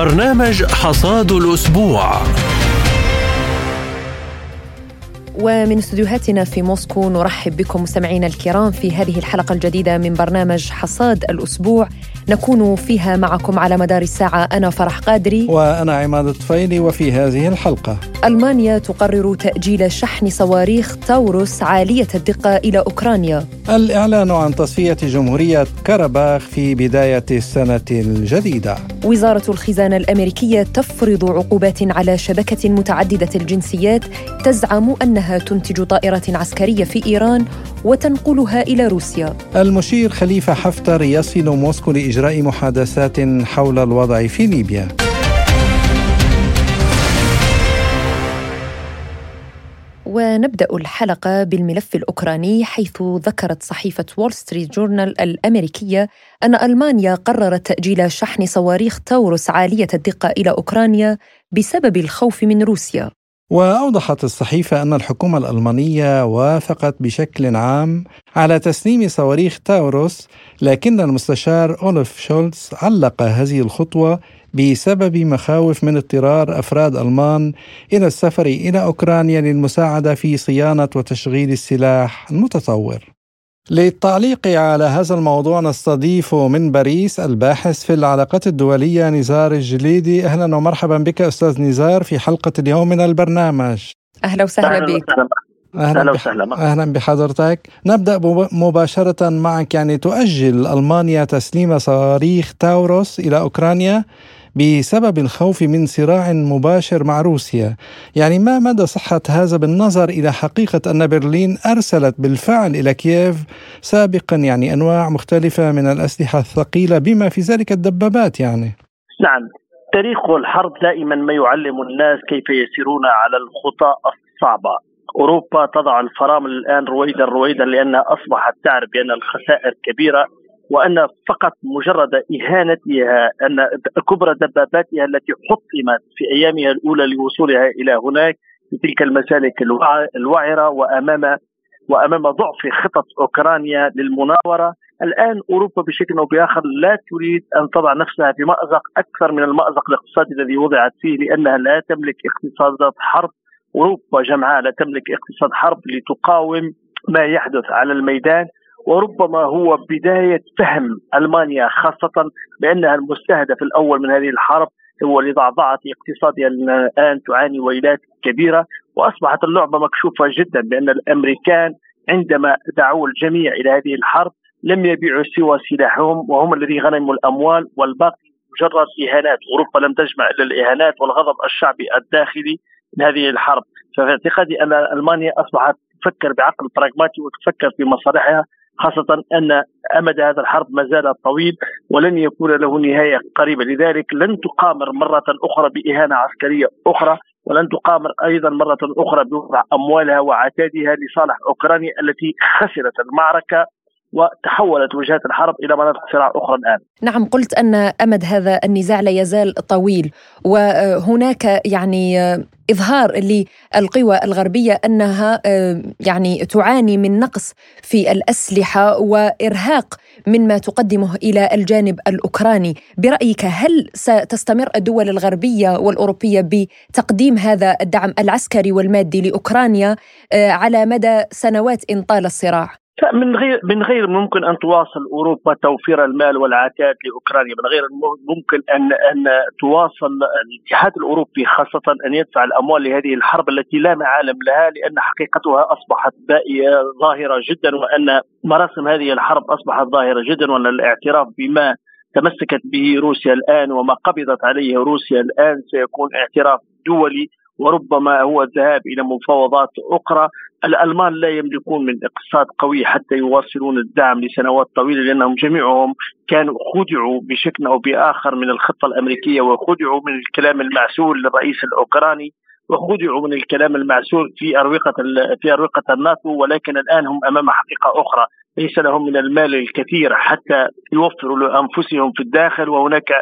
برنامج حصاد الأسبوع. ومن استديوهاتنا في موسكو نرحب بكم مستمعينا الكرام في هذه الحلقة الجديدة من برنامج حصاد الأسبوع. نكون فيها معكم على مدار الساعة. أنا فرح قادري. وأنا عماد الطفيلي وفي هذه الحلقة. ألمانيا تقرر تأجيل شحن صواريخ تاوروس عالية الدقة إلى أوكرانيا. الإعلان عن تصفية جمهورية كرباخ في بداية السنة الجديدة. وزارة الخزانة الأمريكية تفرض عقوبات على شبكة متعددة الجنسيات تزعم أنها تنتج طائرة عسكرية في إيران وتنقلها إلى روسيا. المشير خليفة حفتر يصل موسكو لإجراء محادثات حول الوضع في ليبيا. ونبدأ الحلقة بالملف الأوكراني حيث ذكرت صحيفة وول ستريت جورنال الأمريكية أن ألمانيا قررت تأجيل شحن صواريخ تاورس عالية الدقة إلى أوكرانيا بسبب الخوف من روسيا. وأوضحت الصحيفة أن الحكومة الألمانية وافقت بشكل عام على تسليم صواريخ تاوروس لكن المستشار أولف شولتز علق هذه الخطوة بسبب مخاوف من اضطرار أفراد ألمان إلى السفر إلى أوكرانيا للمساعدة في صيانة وتشغيل السلاح المتطور. للتعليق على هذا الموضوع نستضيف من باريس الباحث في العلاقات الدولية نزار الجليدي. أهلا ومرحبا بك أستاذ نزار في حلقة اليوم من البرنامج. أهلا وسهلا بك. أهلا وسهلا. أهلا بحضرتك. نبدأ مباشرة معك. يعني تؤجل ألمانيا تسليم صواريخ تاوروس إلى أوكرانيا. بسبب الخوف من صراع مباشر مع روسيا. يعني ما مدى صحة هذا بالنظر إلى حقيقة أن برلين أرسلت بالفعل إلى كييف سابقا؟ يعني أنواع مختلفة من الأسلحة الثقيلة بما في ذلك الدبابات يعني. نعم. تاريخ الحرب دائما ما يعلم الناس كيف يسيرون على الخطى الصعبة. أوروبا تضع الفرامل الآن رويدا رويدا لأنها أصبحت تعرف بأن الخسائر كبيرة. وأن فقط مجرد إهانتها أن كبرى دباباتها التي حطمت في أيامها الأولى لوصولها إلى هناك في تلك المسالك الوعره وامام وأمام ضعف خطط أوكرانيا للمناورة. الآن أوروبا بشكل أو بآخر لا تريد أن تضع نفسها في مأزق أكثر من المأزق الاقتصادي الذي وضعت فيه لأنها لا تملك اقتصادات حرب. أوروبا جمعاء لا تملك اقتصاد حرب لتقاوم ما يحدث على الميدان. وربما هو بداية فهم ألمانيا خاصة بأنها المستهدف الأول من هذه الحرب هو لضعضعة اقتصادها الآن تعاني ويلات كبيرة وأصبحت اللعبة مكشوفة جدا بأن الأمريكان عندما دعوا الجميع إلى هذه الحرب لم يبيعوا سوى سلاحهم وهم الذين غنموا الأموال والباقي مجرد إهانات، أوروبا لم تجمع إلا الإهانات والغضب الشعبي الداخلي من هذه الحرب، ففي اعتقادي أن ألمانيا أصبحت تفكر بعقل براغماتي وتفكر في مصالحها. خاصة أن أمد هذا الحرب ما زال طويل ولن يكون له نهاية قريبة. لذلك لن تقامر مرة أخرى بإهانة عسكرية أخرى ولن تقامر أيضا مرة أخرى بوضع أموالها وعتادها لصالح أوكرانيا التي خسرت المعركة وتحولت وجهات الحرب إلى مناطق صراع أخرى الآن. نعم قلت أن أمد هذا النزاع لا يزال طويل وهناك يعني إظهار للقوى الغربية أنها يعني تعاني من نقص في الأسلحة وإرهاق مما تقدمه إلى الجانب الأوكراني، برأيك هل ستستمر الدول الغربية والأوروبية بتقديم هذا الدعم العسكري والمادي لأوكرانيا على مدى سنوات إن طال الصراع؟ من غير من غير ممكن أن تواصل أوروبا توفير المال والعتاد لأوكرانيا، من غير ممكن ان أن تواصل الاتحاد الأوروبي خاصة أن يدفع الأموال لهذه الحرب التي لا معالم لها لأن حقيقتها أصبحت بائية ظاهرة جدا وأن مراسم هذه الحرب أصبحت ظاهرة جدا وأن الاعتراف بما تمسكت به روسيا الآن وما قبضت عليه روسيا الآن سيكون اعتراف دولي. وربما هو الذهاب إلى مفاوضات أخرى. الألمان لا يملكون من اقتصاد قوي حتى يواصلون الدعم لسنوات طويلة لأنهم جميعهم كانوا خدعوا بشكل أو بآخر من الخطة الأمريكية وخدعوا من الكلام المعسول للرئيس الأوكراني وخدعوا من الكلام المعسول في أروقة في أروقة الناتو ولكن الآن هم أمام حقيقة أخرى. ليس لهم من المال الكثير حتى يوفروا لأنفسهم في الداخل وهناك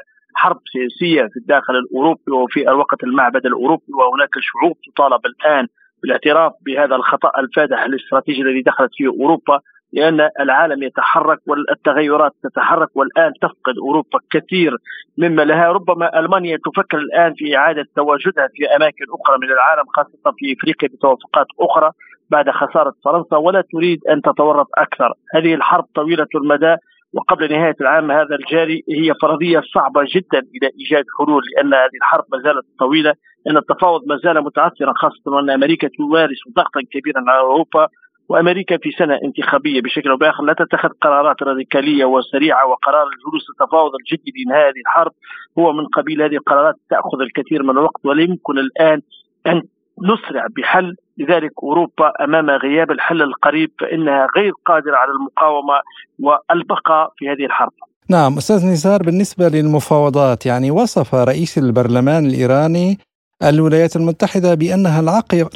حرب سياسية في الداخل الأوروبي وفي اروقه المعبد الأوروبي وهناك شعوب تطالب الآن بالاعتراف بهذا الخطأ الفادح الاستراتيجي الذي دخلت فيه أوروبا لأن العالم يتحرك والتغيرات تتحرك والآن تفقد أوروبا كثير مما لها. ربما ألمانيا تفكر الآن في إعادة تواجدها في أماكن أخرى من العالم خاصة في إفريقيا بتوافقات أخرى بعد خسارة فرنسا ولا تريد أن تتورط أكثر، هذه الحرب طويلة المدى وقبل نهاية العام هذا الجاري هي فرضية صعبة جدا إلى إيجاد حلول لأن هذه الحرب ما زالت طويلة ان التفاوض ما زال متعثرا خاصة وان أمريكا تمارس ضغطا كبيرا على أوروبا وأمريكا في سنة انتخابية بشكل أو بآخر لا تتخذ قرارات راديكالية وسريعة وقرار الجلوس التفاوض الجدي لانهاء هذه الحرب هو من قبيل هذه القرارات تأخذ الكثير من الوقت ولا يمكن الآن أن نسرع بحل لذلك أوروبا أمام غياب الحل القريب فإنها غير قادرة على المقاومة والبقاء في هذه الحرب. نعم أستاذ نزار بالنسبة للمفاوضات يعني وصف رئيس البرلمان الإيراني الولايات المتحدة بأنها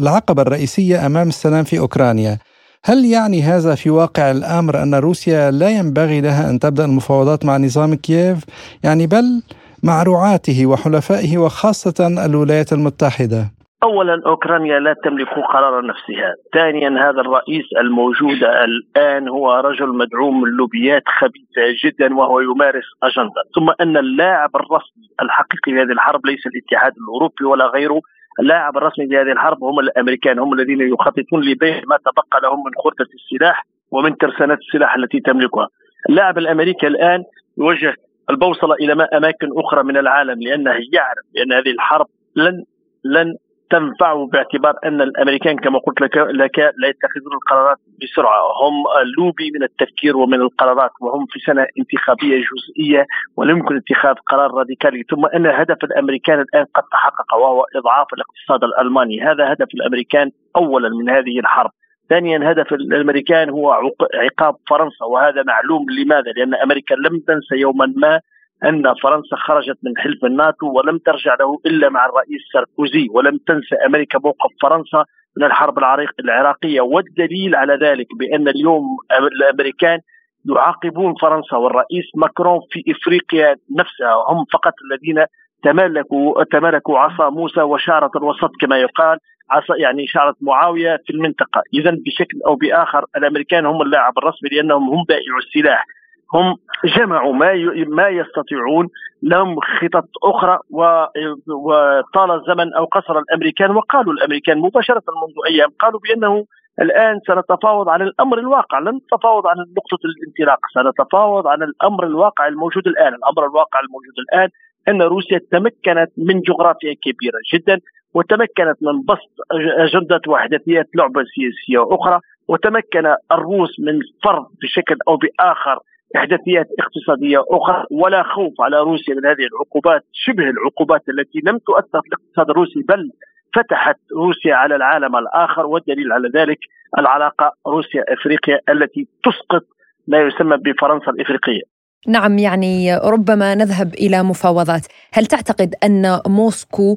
العقبة الرئيسية أمام السلام في أوكرانيا. هل يعني هذا في واقع الأمر أن روسيا لا ينبغي لها أن تبدأ المفاوضات مع نظام كييف؟ يعني بل مع رعاته وحلفائه وخاصة الولايات المتحدة. اولا أوكرانيا لا تملك قرار نفسها، ثانيا هذا الرئيس الموجود الآن هو رجل مدعوم من لوبيات خبيثة جدا وهو يمارس أجندة، ثم أن اللاعب الرسمي الحقيقي لهذه الحرب ليس الاتحاد الأوروبي ولا غيره، اللاعب الرسمي لهذه الحرب هم الأمريكان هم الذين يخططون لبيع ما تبقى لهم من خردة السلاح ومن ترسانات السلاح التي تملكها. اللاعب الأمريكي الآن يوجه البوصلة إلى أماكن أخرى من العالم لأنه يعرف بأن هذه الحرب لن لن تنفعه باعتبار أن الأمريكان كما قلت لك, لك لا يتخذون القرارات بسرعة. هم لوبي من التفكير ومن القرارات وهم في سنة انتخابية جزئية ولا يمكن اتخاذ قرار راديكالي. ثم أن هدف الأمريكان الآن قد تحقق وهو إضعاف الاقتصاد الألماني. هذا هدف الأمريكان اولا من هذه الحرب. ثانيا هدف الأمريكان هو عقاب فرنسا وهذا معلوم. لماذا؟ لأن أمريكا لم تنسى يوما ما أن فرنسا خرجت من حلف الناتو ولم ترجع له إلا مع الرئيس ساركوزي ولم تنسى أمريكا موقف فرنسا من الحرب العراقية. والدليل على ذلك بأن اليوم الأمريكان يعاقبون فرنسا والرئيس ماكرون في إفريقيا نفسها. هم فقط الذين تمالكوا تمالكوا عصا موسى وشعرة الوسط كما يقال. عصا يعني شعرة معاوية في المنطقة. إذا بشكل أو بآخر الأمريكان هم اللاعب الرسمي لأنهم هم بائع السلاح. هم جمعوا ما ما يستطيعون لهم خطط أخرى وطال الزمن أو قصر الأمريكان وقالوا الأمريكان مباشرة منذ أيام قالوا بأنه الآن سنتفاوض عن الأمر الواقع لن نتفاوض عن نقطة الانطلاق سنتفاوض عن الأمر الواقع الموجود الآن الأمر الواقع الموجود الآن أن روسيا تمكنت من جغرافيا كبيرة جدا وتمكنت من بسط أجندة وحدثيات لعبة سياسية أخرى وتمكن الروس من فرض بشكل أو بآخر إحداثيات اقتصادية أخرى ولا خوف على روسيا من هذه العقوبات شبه العقوبات التي لم تؤثر في الاقتصاد الروسي بل فتحت روسيا على العالم الآخر والدليل على ذلك العلاقة روسيا افريقيا التي تسقط ما يسمى بفرنسا الإفريقية. نعم يعني ربما نذهب إلى مفاوضات، هل تعتقد أن موسكو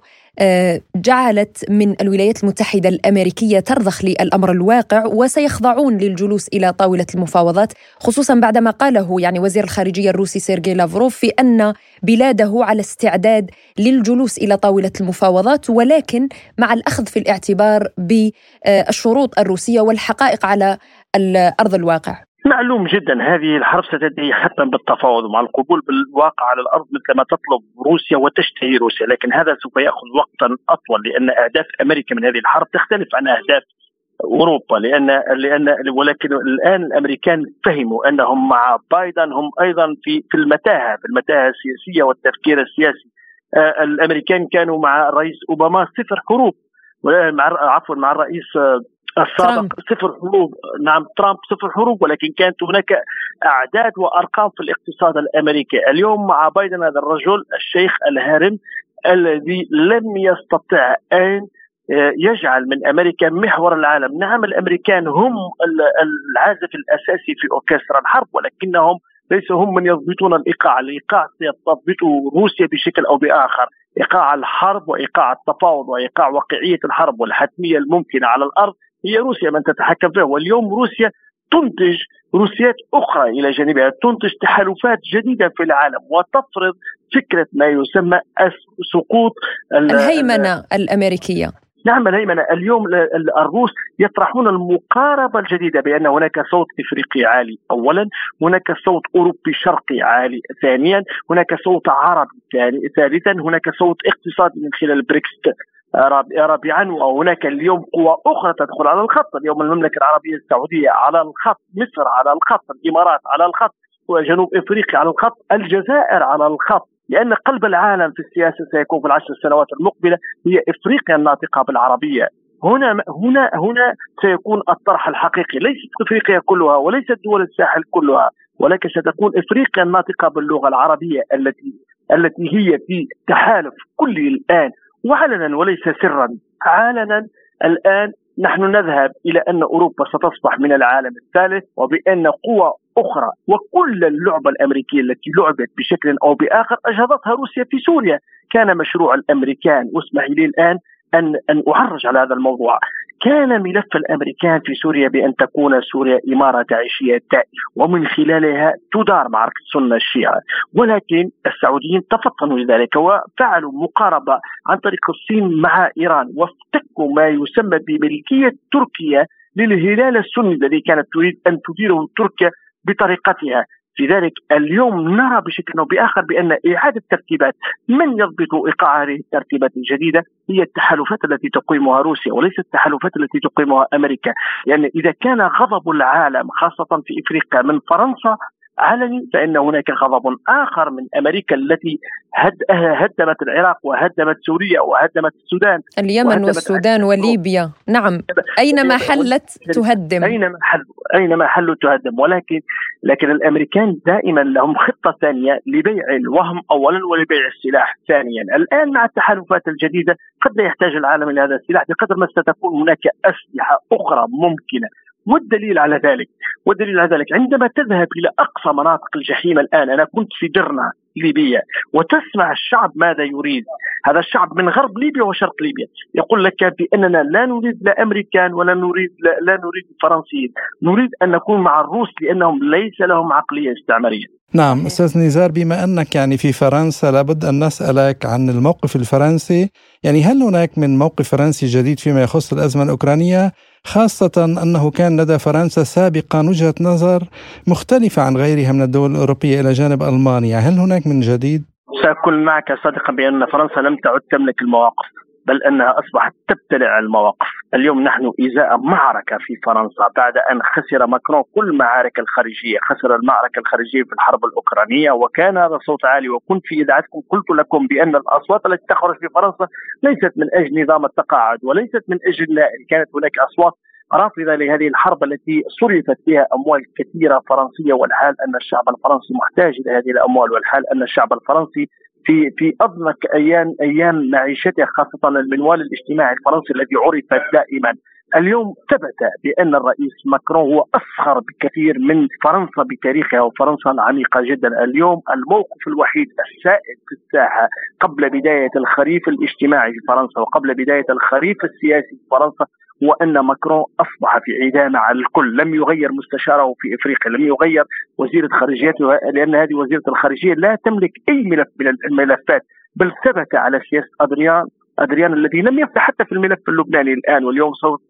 جعلت من الولايات المتحدة الأمريكية ترضخ للأمر الواقع وسيخضعون للجلوس إلى طاولة المفاوضات خصوصا بعدما قاله يعني وزير الخارجية الروسي سيرجي لافروف في أن بلاده على استعداد للجلوس إلى طاولة المفاوضات ولكن مع الأخذ في الاعتبار بالشروط الروسية والحقائق على ارض الواقع. معلوم جدا هذه الحرب ستنتهي حتما بالتفاوض مع القبول بالواقع على الأرض مثل ما تطلب روسيا وتشتهي روسيا، لكن هذا سوف يأخذ وقتا أطول لأن أهداف أمريكا من هذه الحرب تختلف عن أهداف أوروبا. لأن لأن ولكن الآن الأمريكان فهموا أنهم مع بايدن هم أيضا في في المتاهة في المتاهة السياسية والتفكير السياسي. آه الأمريكان كانوا مع الرئيس أوباما صفر حروب مع عفوا مع الرئيس السابق صفر حروب. نعم ترامب صفر حروب ولكن كانت هناك أعداد وأرقام في الاقتصاد الأمريكي. اليوم مع بايدن هذا الرجل الشيخ الهارم الذي لم يستطع أن آه، يجعل من أمريكا محور العالم، نعم الأمريكان هم العازف الأساسي في أوركسترا الحرب ولكنهم ليسوا هم من يضبطون الإيقاع، الإيقاع سيضبطه روسيا بشكل أو بآخر، إيقاع الحرب وإيقاع التفاوض وإيقاع واقعية الحرب والحتمية الممكنة على الأرض هي روسيا من تتحكم فيها واليوم روسيا تنتج روسيات أخرى إلى جانبها تنتج تحالفات جديدة في العالم وتفرض فكرة ما يسمى سقوط الهيمنة الأمريكية. نعم هيمنة اليوم الروس يطرحون المقاربة الجديدة بأن هناك صوت إفريقي عالي أولا هناك صوت أوروبي شرقي عالي ثانيا هناك صوت عربي ثالثا هناك صوت اقتصادي من خلال بريكست رابعا وهناك اليوم قوى أخرى تدخل على الخط. اليوم المملكة العربية السعودية على الخط مصر على الخط الإمارات على الخط وجنوب إفريقيا على الخط الجزائر على الخط. لأن قلب العالم في السياسة سيكون في العشر سنوات المقبلة هي إفريقيا الناطقة بالعربية. هنا هنا هنا سيكون الطرح الحقيقي. ليست إفريقيا كلها وليست دول الساحل كلها ولكن ستكون إفريقيا الناطقة باللغة العربية التي التي هي في تحالف كلي الآن وعلنا وليس سرا. علنا الآن نحن نذهب إلى أن أوروبا ستصبح من العالم الثالث وبأن قوى أخرى وكل اللعبة الأمريكية التي لعبت بشكل أو بآخر اجهضتها روسيا في سوريا. كان مشروع الأمريكان واسمحي لي الآن ان أن أعرج على هذا الموضوع. كان ملف الأمريكان في سوريا بأن تكون سوريا إمارة داعشيه دائمه ومن خلالها تدار معركه السنة الشيعة. ولكن السعوديين تفطنوا لذلك وفعلوا مقاربة عن طريق الصين مع إيران وافتكوا ما يسمى بملكية تركيا للهلال السني الذي كانت تريد أن تديره تركيا بطريقتها. لذلك اليوم نرى بشكل أو بآخر بأن إعادة ترتيبات من يضبط إيقاع هذه الترتيبات الجديدة هي التحالفات التي تقيمها روسيا وليست التحالفات التي تقيمها أمريكا. لأن يعني إذا كان غضب العالم خاصة في إفريقيا من فرنسا علني فإن هناك غضب آخر من أمريكا التي هد هدمت العراق وهدمت سوريا وهدمت السودان. اليمن والسودان وليبيا. نعم. أينما حلت تهدم؟ أينما حل أينما حلوا تهدم. ولكن لكن الأمريكان دائما لهم خطة ثانية لبيع الوهم اولا ولبيع السلاح ثانيا. الآن مع التحالفات الجديدة قد لا يحتاج العالم إلى هذا السلاح بقدر ما ستكون هناك أسلحة أخرى ممكنة. والدليل على ذلك. والدليل على ذلك. عندما تذهب إلى أقصى مناطق الجحيم الآن أنا كنت في درنا ليبيا وتسمع الشعب ماذا يريد. هذا الشعب من غرب ليبيا وشرق ليبيا. يقول لك باننا لا نريد لا أمريكان ولا نريد لا, لا نريد الفرنسيين. نريد أن نكون مع الروس لأنهم ليس لهم عقلية استعمارية. نعم أستاذ نزار بما أنك يعني في فرنسا لابد أن نسألك عن الموقف الفرنسي. يعني هل هناك من موقف فرنسي جديد فيما يخص الأزمة الأوكرانية؟ خاصة أنه كان لدى فرنسا سابقا وجهة نظر مختلفة عن غيرها من الدول الأوروبية إلى جانب ألمانيا. هل هناك من جديد؟ سأكون معك صادقا بأن فرنسا لم تعد تملك المواقف. بل أنها أصبحت تبتلع المواقف، اليوم نحن إزاء معركة في فرنسا بعد أن خسر ماكرون كل المعارك الخارجية، خسر المعركة الخارجية في الحرب الأوكرانية وكان هذا صوت عالي. وكنت في إذاعتكم قلت لكم بأن الأصوات التي تخرج في فرنسا ليست من أجل نظام التقاعد وليست من أجل كانت هناك أصوات رافضة لهذه الحرب التي صرفت فيها أموال كثيرة فرنسية والحال أن الشعب الفرنسي محتاج إلى هذه الأموال والحال أن الشعب الفرنسي في في اضنك أيام أيام معيشته خاصة المنوال الاجتماعي الفرنسي الذي عرف دائما. اليوم ثبت بأن الرئيس ماكرون هو أصغر بكثير من فرنسا بتاريخها وفرنسا العميقه جدا، اليوم الموقف الوحيد السائد في الساحة قبل بداية الخريف الاجتماعي في فرنسا وقبل بداية الخريف السياسي في فرنسا وأن ماكرون أصبح في عدامه على الكل، لم يغير مستشاره في إفريقيا، لم يغير وزيره خارجيته لأن هذه وزيرة الخارجية لا تملك أي ملف من الملفات، بل ثبت على سياسه ادريان أدريان الذي لم يفتح حتى في الملف اللبناني الآن. واليوم صوت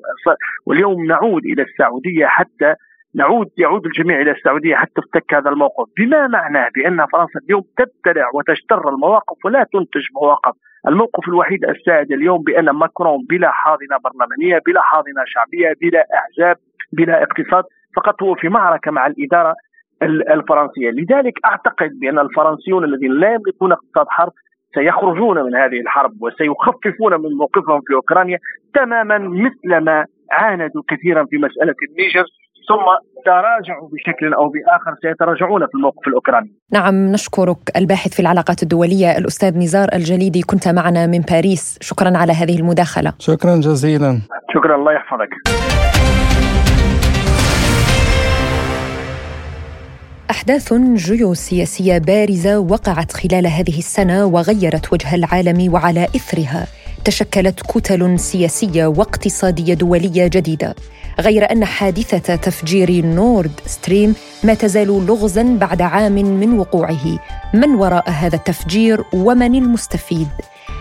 واليوم نعود إلى السعودية حتى نعود يعود الجميع إلى السعودية حتى تفتك هذا الموقف، بما معناه بأن فرنسا اليوم تبتلع وتجتر المواقف ولا تنتج مواقف، الموقف الوحيد السائد اليوم بأن ماكرون بلا حاضنة برلمانية، بلا حاضنة شعبية، بلا احزاب، بلا اقتصاد، فقط هو في معركة مع الإدارة الفرنسية، لذلك أعتقد بأن الفرنسيون الذين لا يملكون اقتصاد حرب سيخرجون من هذه الحرب وسيخففون من موقفهم في أوكرانيا تماما مثل ما عاندوا كثيرا في مسألة النيجر. ثم تراجعوا بشكل أو بآخر سيتراجعون في الموقف الأوكراني. نعم نشكرك الباحث في العلاقات الدولية الأستاذ نزار الجليدي كنت معنا من باريس، شكرا على هذه المداخلة. شكرا جزيلا. شكرا الله يحفظك. أحداث جيوسياسية بارزة وقعت خلال هذه السنة وغيرت وجه العالم وعلى إثرها تشكلت كتل سياسية واقتصادية دولية جديدة غير أن حادثة تفجير نورد ستريم ما تزال لغزا بعد عام من وقوعه. من وراء هذا التفجير ومن المستفيد؟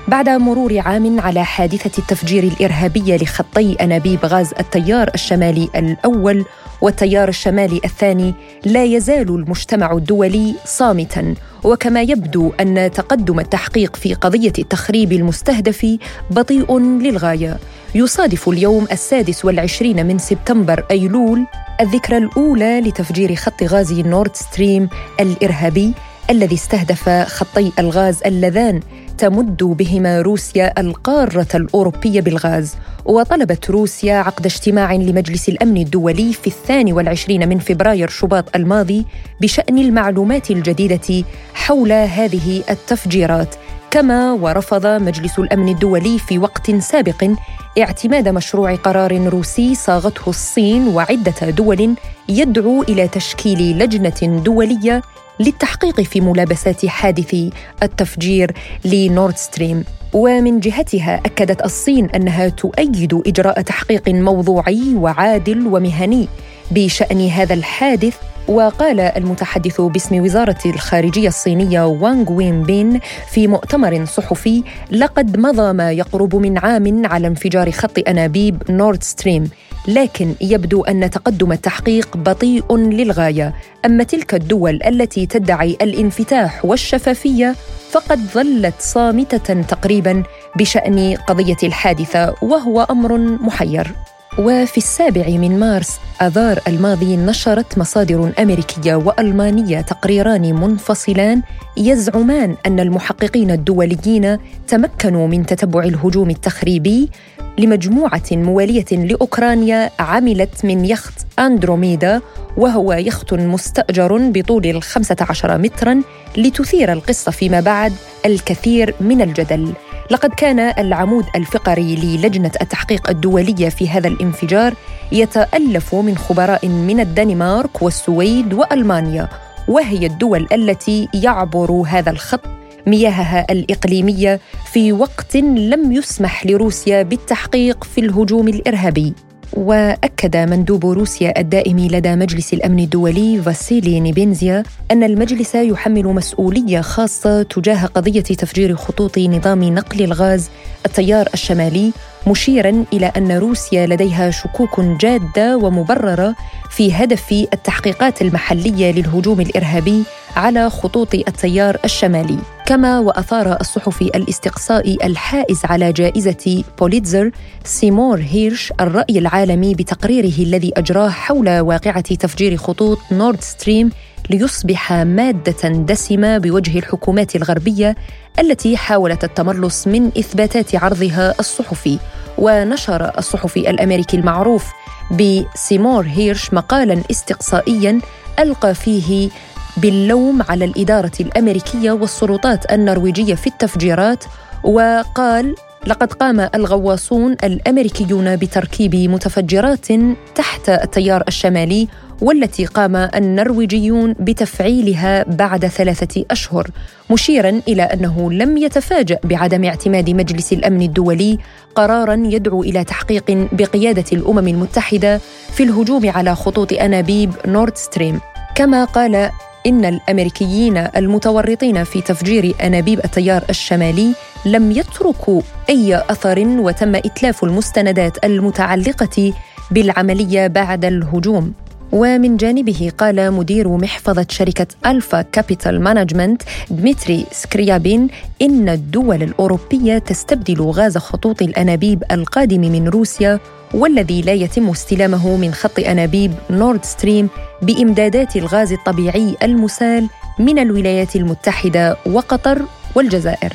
بعد مرور عام على حادثة التفجير الإرهابية لخطي أنابيب غاز التيار الشمالي الأول والتيار الشمالي الثاني لا يزال المجتمع الدولي صامتا. وكما يبدو أن تقدم التحقيق في قضية التخريب المستهدف بطيء للغاية. يصادف اليوم السادس والعشرين من سبتمبر أيلول الذكرى الأولى لتفجير خط غاز نورد ستريم الإرهابي الذي استهدف خطي الغاز اللذان. تمد بهما روسيا القارة الأوروبية بالغاز وطلبت روسيا عقد اجتماع لمجلس الأمن الدولي في الثاني والعشرين من فبراير شباط الماضي بشأن المعلومات الجديدة حول هذه التفجيرات. كما ورفض مجلس الأمن الدولي في وقت سابق اعتماد مشروع قرار روسي صاغته الصين وعدة دول يدعو إلى تشكيل لجنة دولية للتحقيق في ملابسات حادث التفجير لنورد ستريم. ومن جهتها أكدت الصين أنها تؤيد إجراء تحقيق موضوعي وعادل ومهني بشأن هذا الحادث. وقال المتحدث باسم وزارة الخارجية الصينية وانغ وين بين في مؤتمر صحفي لقد مضى ما يقرب من عام على انفجار خط أنابيب نورد ستريم. لكن يبدو أن تقدم التحقيق بطيء للغاية. أما تلك الدول التي تدعي الانفتاح والشفافية فقد ظلت صامتة تقريبا بشأن قضية الحادثة وهو أمر محير. وفي السابع من مارس أذار الماضي نشرت مصادر أمريكية وألمانية تقريران منفصلان يزعمان أن المحققين الدوليين تمكنوا من تتبع الهجوم التخريبي لمجموعة موالية لأوكرانيا عملت من يخت أندروميدا وهو يخت مستأجر بطول الخمسة عشر متراً لتثير القصة فيما بعد الكثير من الجدل. لقد كان العمود الفقري للجنة التحقيق الدولية في هذا الانفجار يتألف من خبراء من الدنمارك والسويد وألمانيا وهي الدول التي يعبر هذا الخط مياهها الإقليمية في وقت لم يسمح لروسيا بالتحقيق في الهجوم الإرهابي. وأكد مندوب روسيا الدائم لدى مجلس الأمن الدولي فاسيلي نيبينزيا أن المجلس يحمل مسؤولية خاصة تجاه قضية تفجير خطوط نظام نقل الغاز التيار الشمالي مشيرا إلى أن روسيا لديها شكوك جادة ومبررة في هدف التحقيقات المحلية للهجوم الإرهابي على خطوط التيار الشمالي. كما وأثار الصحفي الاستقصائي الحائز على جائزة بوليتزر سيمور هيرش الرأي العالمي بتقريره الذي أجراه حول واقعة تفجير خطوط نورد ستريم ليصبح مادة دسمة بوجه الحكومات الغربية التي حاولت التملص من إثباتات عرضها الصحفي. ونشر الصحفي الأمريكي المعروف بسيمور هيرش مقالا استقصائيا ألقى فيه باللوم على الإدارة الأمريكية والسلطات النرويجية في التفجيرات وقال لقد قام الغواصون الأمريكيون بتركيب متفجرات تحت التيار الشمالي والتي قام النرويجيون بتفعيلها بعد ثلاثة أشهر مشيرا إلى أنه لم يتفاجأ بعدم اعتماد مجلس الأمن الدولي قرارا يدعو إلى تحقيق بقيادة الأمم المتحدة في الهجوم على خطوط أنابيب نورد ستريم. كما قال إن الأمريكيين المتورطين في تفجير أنابيب التيار الشمالي لم يتركوا أي أثر وتم إتلاف المستندات المتعلقة بالعملية بعد الهجوم. ومن جانبه قال مدير محفظة شركة ألفا كابيتال مانجمنت دمتري سكريابين إن الدول الأوروبية تستبدل غاز خطوط الأنابيب القادم من روسيا والذي لا يتم استلامه من خط أنابيب نورد ستريم بإمدادات الغاز الطبيعي المسال من الولايات المتحدة وقطر والجزائر.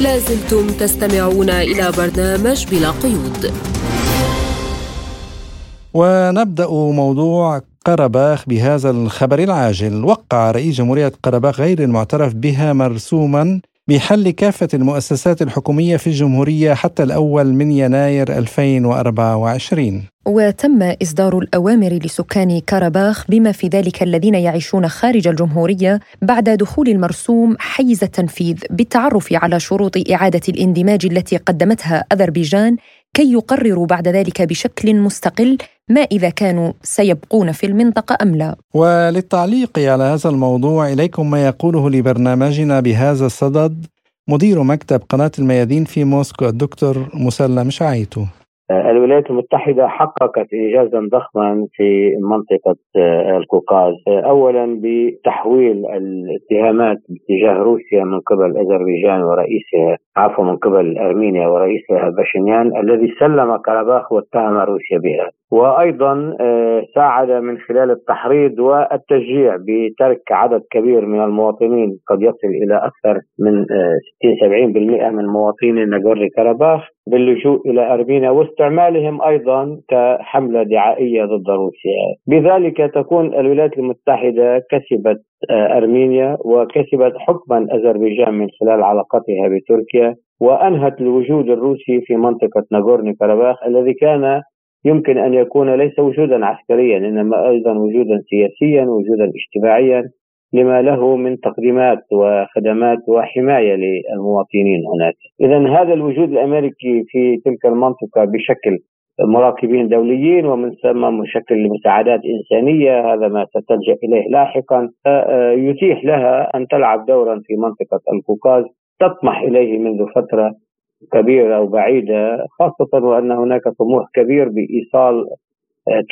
لازلتم تستمعون إلى برنامج بلا قيود. ونبدأ موضوع قرباخ بهذا الخبر العاجل. وقع رئيس جمهورية قرباخ غير المعترف بها مرسوما بحل كافة المؤسسات الحكومية في الجمهورية حتى الأول من يناير 2024 وتم إصدار الأوامر لسكان كاراباخ بما في ذلك الذين يعيشون خارج الجمهورية بعد دخول المرسوم حيز التنفيذ بالتعرف على شروط إعادة الاندماج التي قدمتها أذربيجان كي يقرروا بعد ذلك بشكل مستقل ما إذا كانوا سيبقون في المنطقة أم لا. وللتعليق على هذا الموضوع إليكم ما يقوله لبرنامجنا بهذا الصدد مدير مكتب قناة الميادين في موسكو الدكتور مسلم شعيتو. الولايات المتحدة حققت إنجازا ضخما في منطقة آه، القوقاز آه، أولا بتحويل الاتهامات باتجاه روسيا من قبل أذربيجان ورئيسها عفوا من قبل أرمينيا ورئيسها باشنيان الذي سلم كرباخ واتهم روسيا بها. وأيضا آه، ساعد من خلال التحريض والتشجيع بترك عدد كبير من المواطنين قد يصل إلى أكثر من 60 70% من مواطني ناغورني كرباخ باللجوء إلى أرمينيا واستعمالهم أيضا كحملة دعائية ضد روسيا، بذلك تكون الولايات المتحدة كسبت آه، أرمينيا وكسبت حكما أذربيجان من خلال علاقتها بتركيا وأنهت الوجود الروسي في منطقة ناغورني كرباخ الذي كان يمكن أن يكون ليس وجودا عسكريا إنما أيضا وجودا سياسيا وجودا اجتماعيا لما له من تقديمات وخدمات وحماية للمواطنين هناك. اذا هذا الوجود الأمريكي في تلك المنطقة بشكل مراقبين دوليين ومن ثم مشكل لمساعدات إنسانية هذا ما ستلجأ إليه لاحقا يتيح لها أن تلعب دورا في منطقة القوقاز تطمح إليه منذ فترة كبيرة أو بعيدة خاصة وأن هناك طموح كبير بإيصال آه،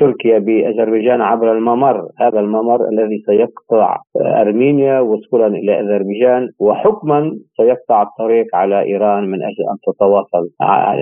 تركيا بأذربيجان عبر الممر، هذا الممر الذي سيقطع آه، أرمينيا وصولا إلى أذربيجان وحكما سيقطع الطريق على إيران من أجل أن تتواصل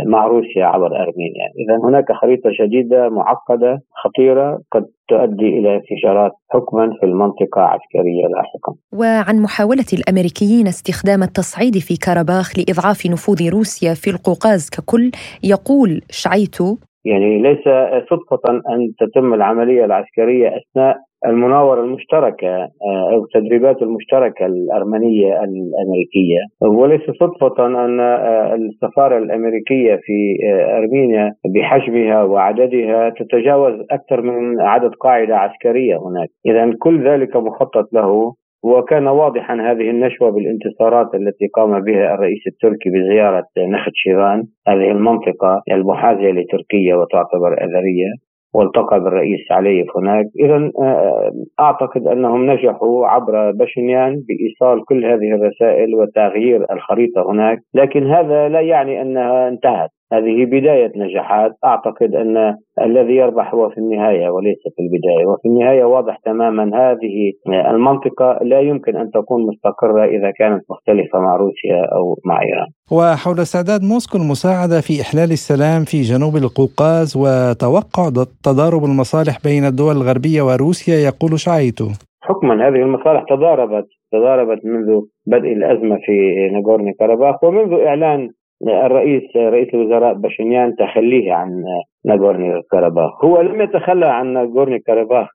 مع روسيا عبر أرمينيا، اذا هناك خريطة جديده معقدة خطيرة قد تؤدي إلى انفجارات حكما في المنطقة عسكرية لاحقا. وعن محاولة الأمريكيين استخدام التصعيد في كاراباخ لإضعاف نفوذ روسيا في القوقاز ككل يقول شعيتو يعني ليس صدفة أن تتم العملية العسكرية أثناء المناورة المشتركة آه، أو التدريبات المشتركة الأرمنية الأمريكية. وليس صدفة أن آه، السفارة الأمريكية في آه، أرمينيا بحجمها وعددها تتجاوز أكثر من عدد قاعدة عسكرية هناك. إذا كل ذلك مخطط له وكان واضحا هذه النشوة بالانتصارات التي قام بها الرئيس التركي بزيارة نخت شيران هذه المنطقة المحاذية لتركيا وتعتبر أثرية والتقى بالرئيس عليف هناك. إذا آه، أعتقد أنهم نجحوا عبر باشنيان بإيصال كل هذه الرسائل وتغيير الخريطة هناك. لكن هذا لا يعني أنها انتهت. هذه بداية نجاحات. أعتقد أن الذي يربح هو في النهاية وليس في البداية. وفي النهاية واضح تماما هذه المنطقة لا يمكن أن تكون مستقرة إذا كانت مختلفة مع روسيا أو مع إيران. وحول استعداد موسكو المساعدة في إحلال السلام في جنوب القوقاز وتوقع تضارب المصالح بين الدول الغربية وروسيا يقول شعيتو. حكما هذه المصالح تضاربت تضاربت منذ بدء الأزمة في ناغورني كاراباخ ومنذ إعلان الرئيس رئيس الوزراء باشنيان تخليه عن ناغورني كاراباخ هو لم يتخلى عن ناغورني كاراباخ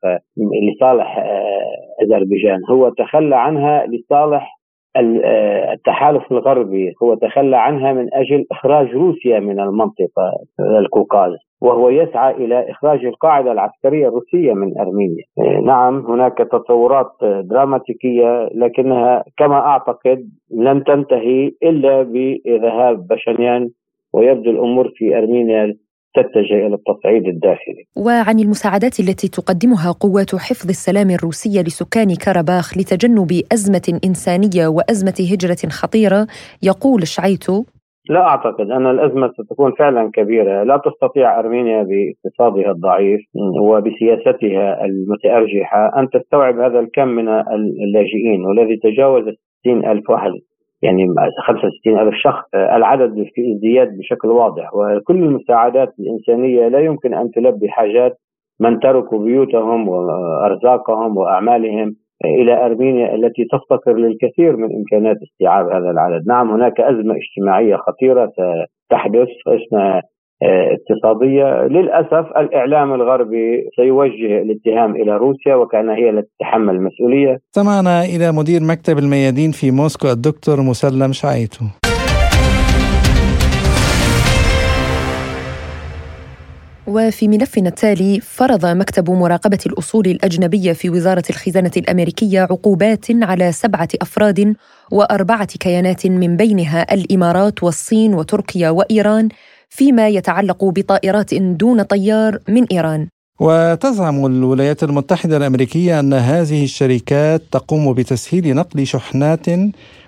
لصالح آه، أذربيجان. هو تخلى عنها لصالح التحالف الغربي هو تخلى عنها من أجل إخراج روسيا من المنطقة القوقاز وهو يسعى إلى إخراج القاعدة العسكرية الروسية من أرمينيا. آه، نعم هناك تطورات دراماتيكية لكنها كما أعتقد لن تنتهي إلا بذهاب باشنيان ويبدو الأمور في أرمينيا تتجه إلى التصعيد الداخلي. وعن المساعدات التي تقدمها قوات حفظ السلام الروسية لسكان كاراباخ لتجنب أزمة إنسانية وأزمة هجرة خطيرة يقول شعيتو لا أعتقد أن الأزمة ستكون فعلا كبيرة، لا تستطيع أرمينيا باقتصادها الضعيف وبسياستها المتأرجحة أن تستوعب هذا الكم من اللاجئين والذي تجاوز 60 ألف واحد يعني 65 ألف شخص العدد في ازدياد بشكل واضح. وكل المساعدات الإنسانية لا يمكن أن تلبي حاجات من تركوا بيوتهم وأرزاقهم وأعمالهم إلى أرمينيا التي تفتقر للكثير من إمكانات استيعاب هذا العدد. نعم هناك أزمة اجتماعية خطيرة ستحدث اسمها اقتصادية. للأسف الإعلام الغربي سيوجه الاتهام إلى روسيا وكان هي التي تتحمل المسؤولية. سمعنا إلى مدير مكتب الميادين في موسكو الدكتور مسلم شعيتو. وفي ملفنا التالي فرض مكتب مراقبة الأصول الأجنبية في وزارة الخزانة الأمريكية عقوبات على سبعة أفراد وأربعة كيانات من بينها الإمارات والصين وتركيا وإيران فيما يتعلق بطائرات دون طيار من إيران. وتزعم الولايات المتحدة الأمريكية أن هذه الشركات تقوم بتسهيل نقل شحنات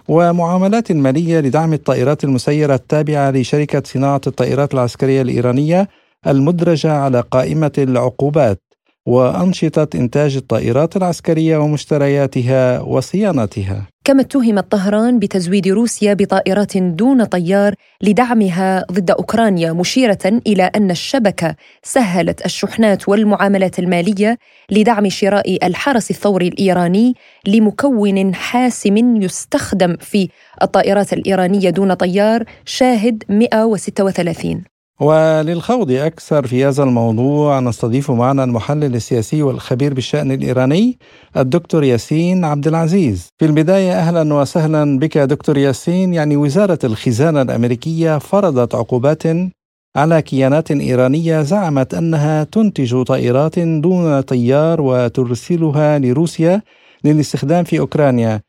ومعاملات مالية لدعم الطائرات المسيرة التابعة لشركة صناعة الطائرات العسكرية الإيرانية المدرجة على قائمة العقوبات وأنشطة إنتاج الطائرات العسكرية ومشترياتها وصيانتها. كما اتهمت طهران بتزويد روسيا بطائرات دون طيار لدعمها ضد أوكرانيا مشيرة إلى أن الشبكة سهلت الشحنات والمعاملات المالية لدعم شراء الحرس الثوري الإيراني لمكون حاسم يستخدم في الطائرات الإيرانية دون طيار شاهد 136 وللخوض أكثر في هذا الموضوع نستضيف معنا المحلل السياسي والخبير بالشأن الإيراني الدكتور ياسين عبد العزيز. في البداية أهلا وسهلا بك دكتور ياسين. يعني وزارة الخزانة الأمريكية فرضت عقوبات على كيانات إيرانية زعمت أنها تنتج طائرات دون طيار وترسلها لروسيا للاستخدام في أوكرانيا.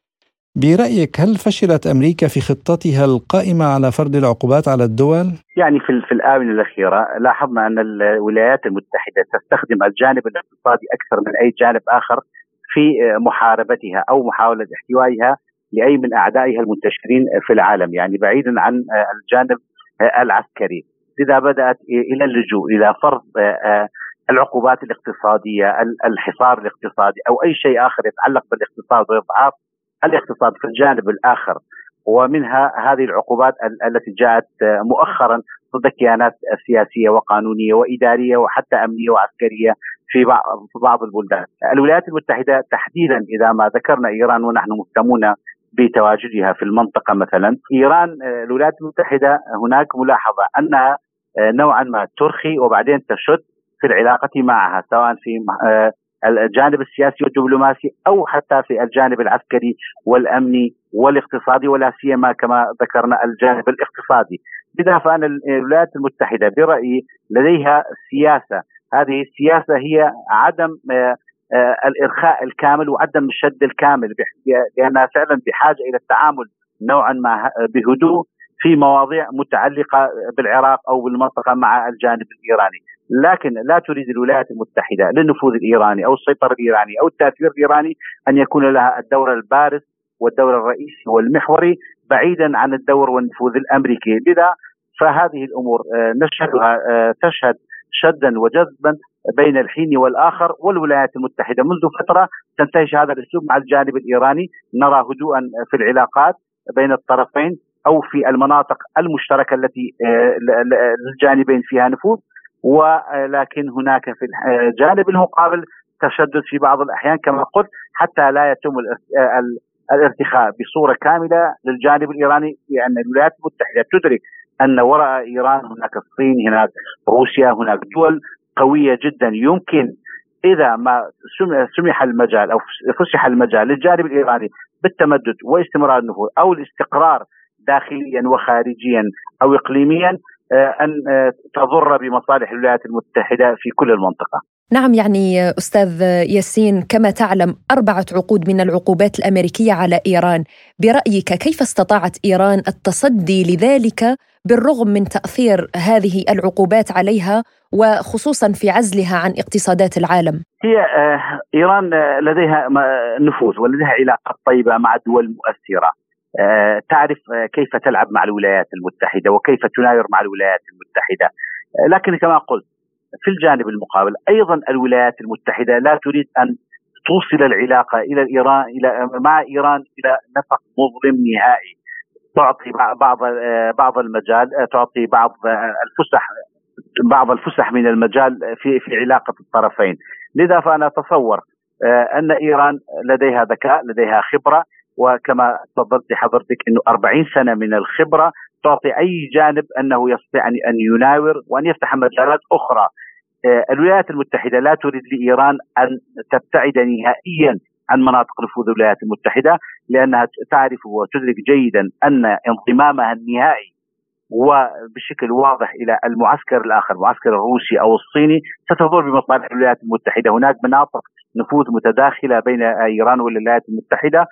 برأيك هل فشلت أمريكا في خطتها القائمة على فرض العقوبات على الدول؟ يعني في, في الآونة الأخيرة لاحظنا أن الولايات المتحدة تستخدم الجانب الاقتصادي أكثر من أي جانب آخر في محاربتها أو محاولة احتوائها لأي من أعدائها المنتشرين في العالم يعني بعيدا عن الجانب العسكري لذا بدأت إلى اللجوء إلى فرض العقوبات الاقتصادية الحصار الاقتصادي أو أي شيء آخر يتعلق بالاقتصاد وإضعاف الاقتصاد في الجانب الآخر ومنها هذه العقوبات التي جاءت مؤخرا ضد كيانات سياسيه وقانونية وإدارية وحتى أمنية وعسكرية في بعض البلدان. الولايات المتحدة تحديدا إذا ما ذكرنا إيران ونحن مهتمون بتواجدها في المنطقة مثلا، إيران الولايات المتحدة هناك ملاحظة أنها نوعا ما ترخي وبعدين تشد في العلاقة معها سواء في الجانب السياسي والدبلوماسي أو حتى في الجانب العسكري والأمني والاقتصادي ولا سيما كما ذكرنا الجانب الاقتصادي. لذا فان الولايات المتحدة برأيي لديها سياسة. هذه السياسة هي عدم آه، آه، الإرخاء الكامل وعدم الشد الكامل لأنها فعلا بحاجة إلى التعامل نوعا ما بهدوء في مواضيع متعلقة بالعراق أو بالمنطقة مع الجانب الإيراني. لكن لا تريد الولايات المتحدة للنفوذ الإيراني أو السيطرة الإيراني أو التأثير الإيراني أن يكون لها الدور البارز والدور الرئيسي والمحوري بعيدا عن الدور والنفوذ الأمريكي، لذا فهذه الأمور آه، نشهدها آه، تشهد شدا وجذبا بين الحين والآخر والولايات المتحدة. منذ فترة تنتهج هذا الأسلوب مع الجانب الإيراني، نرى هدوءا في العلاقات بين الطرفين أو في المناطق المشتركة التي آه، للجانبين فيها نفوذ. ولكن هناك في الجانب المقابل تشدد في بعض الأحيان كما قلت حتى لا يتم الارتخاء بصورة كاملة للجانب الإيراني لأن الولايات المتحدة تدرك أن وراء إيران هناك الصين هناك روسيا هناك دول قوية جدا. يمكن إذا ما سمح المجال أو فسح المجال للجانب الإيراني بالتمدد واستمرار النفوذ أو الاستقرار داخليا وخارجيا أو اقليميا آه، أن آه، تضر بمصالح الولايات المتحدة في كل المنطقة. نعم يعني أستاذ ياسين كما تعلم أربعة عقود من العقوبات الأمريكية على إيران، برأيك كيف استطاعت إيران التصدي لذلك بالرغم من تأثير هذه العقوبات عليها وخصوصا في عزلها عن اقتصادات العالم؟ هي آه، إيران لديها نفوذ ولديها علاقات طيبة مع دول مؤثره. آه، تعرف آه، كيف تلعب مع الولايات المتحدة وكيف تناير مع الولايات المتحدة. آه، لكن كما قلت في الجانب المقابل أيضا الولايات المتحدة لا تريد أن توصل العلاقة إلى إيران إلى مع إيران إلى نفق مظلم نهائي. تعطي بعض بعض المجال تعطي بعض الفسح بعض الفسح من المجال في في علاقة الطرفين. لذا فأنا أتصور أن إيران لديها ذكاء لديها خبرة وكما تفضلت حضرتك إنه 40 سنة من الخبرة تعطي أي جانب أنه يستطيع ان يناور وأن يفتح مجالات أخرى. آه، الولايات المتحدة لا تريد لإيران أن تبتعد نهائيا عن مناطق نفوذ الولايات المتحدة لأنها تعرف وتدرك جيدا أن انضمامها النهائي وبشكل واضح إلى المعسكر الآخر المعسكر الروسي أو الصيني ستضر بمصالح الولايات المتحدة، هناك مناطق نفوذ متداخلة بين إيران والولايات المتحدة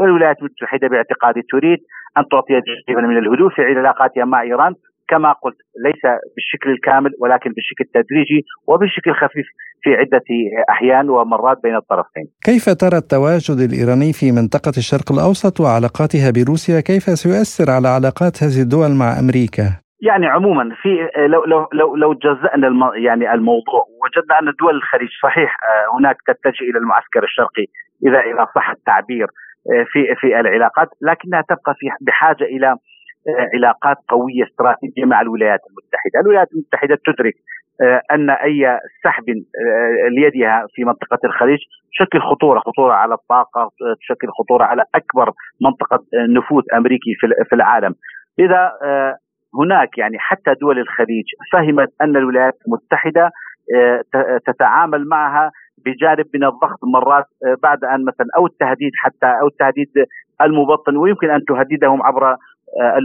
والولايات المتحدة باعتقادي تريد أن تعطي جانبا من الهدوء في علاقاتها مع إيران كما قلت ليس بالشكل الكامل ولكن بالشكل التدريجي وبشكل خفيف في عدة أحيان ومرات بين الطرفين. كيف ترى التواجد الإيراني في منطقة الشرق الأوسط وعلاقاتها بروسيا كيف سيؤثر على علاقات هذه الدول مع أمريكا؟ يعني عموما في لو لو لو لو جزأنا الم يعني الموضوع وجدنا أن دول الخليج صحيح آه، هناك تتجه إلى المعسكر الشرقي إذا إذا صح التعبير في في العلاقات لكنها تبقى في بحاجة إلى آه، علاقات قوية استراتيجية مع الولايات المتحدة، الولايات المتحدة تدرك أن أي سحب ليدها في منطقة الخليج تشكل خطورة، خطورة على الطاقة، تشكل خطورة على أكبر منطقة نفوذ أمريكي في العالم. إذا هناك يعني حتى دول الخليج فهمت أن الولايات المتحدة تتعامل معها بجانب من الضغط مرات آه، بعد أن مثلا أو التهديد حتى أو التهديد المبطن ويمكن أن تهددهم عبر آه،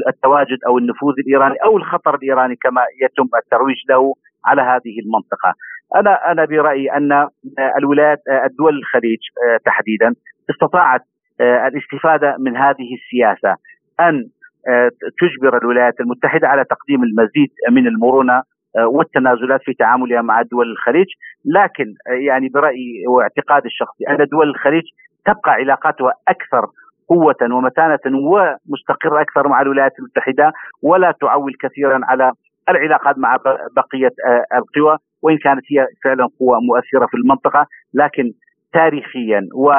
التواجد أو النفوذ الإيراني أو الخطر الإيراني كما يتم الترويج له على هذه المنطقة. أنا أنا برأيي أن آه، الولايات الدول الخليج تحديدا استطاعت الاستفادة من هذه السياسة أن تجبر الولايات المتحدة على تقديم المزيد من المرونة والتنازلات في تعاملها مع دول الخليج. لكن يعني برأيي واعتقادي الشخصي أن دول الخليج تبقى علاقاتها أكثر قوة ومتانة ومستقرة أكثر مع الولايات المتحدة ولا تعول كثيرا على العلاقات مع بقية آه، القوى وإن كانت هي فعلا قوة مؤثرة في المنطقة. لكن تاريخيا و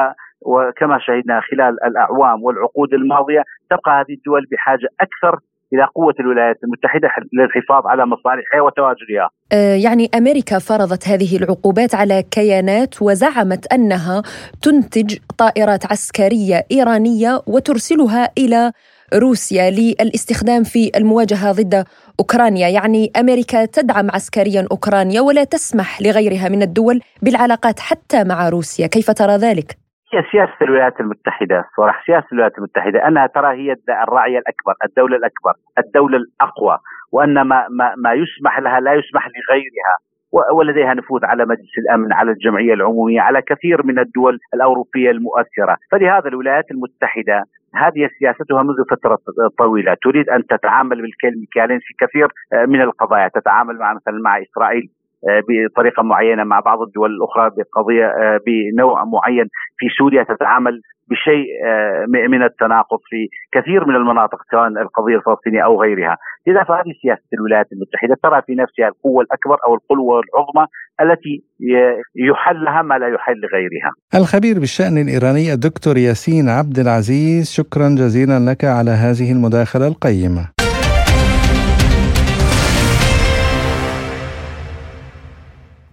وكما شهدنا خلال الأعوام والعقود الماضية تبقى هذه الدول بحاجة أكثر إلى قوة الولايات المتحدة للحفاظ على مصالحها وتواجدها. آه، يعني أمريكا فرضت هذه العقوبات على كيانات وزعمت أنها تنتج طائرات عسكرية إيرانية وترسلها إلى روسيا للاستخدام في المواجهة ضد أوكرانيا، يعني أمريكا تدعم عسكريا أوكرانيا ولا تسمح لغيرها من الدول بالعلاقات حتى مع روسيا، كيف ترى ذلك؟ هي سياسة الولايات المتحدة صراحة سياسة الولايات المتحدة أنها ترى هي الراعيه الأكبر، الدولة الأكبر، الدولة الأقوى، وأن ما ما, ما يسمح لها لا يسمح لغيرها ولديها نفوذ على مجلس الأمن على الجمعية العمومية على كثير من الدول الأوروبية المؤثرة، فلهذا الولايات المتحدة هذه سياستها منذ فترة طويلة تريد أن تتعامل بالكيل في كثير من القضايا تتعامل مع مثلا مع إسرائيل. آه، بطريقة معينة مع بعض الدول الأخرى بقضية آه، بنوع معين في سوريا تتعامل بشيء آه، من التناقض في كثير من المناطق سواء القضية الفلسطينية أو غيرها، لذا فهذه سياسة الولايات المتحدة ترى في نفسها القوة الأكبر أو القوة العظمى التي يحل لها ما لا يحل لغيرها. الخبير بالشأن الإيراني الدكتور ياسين عبد العزيز شكرا جزيلا لك على هذه المداخلة القيمة.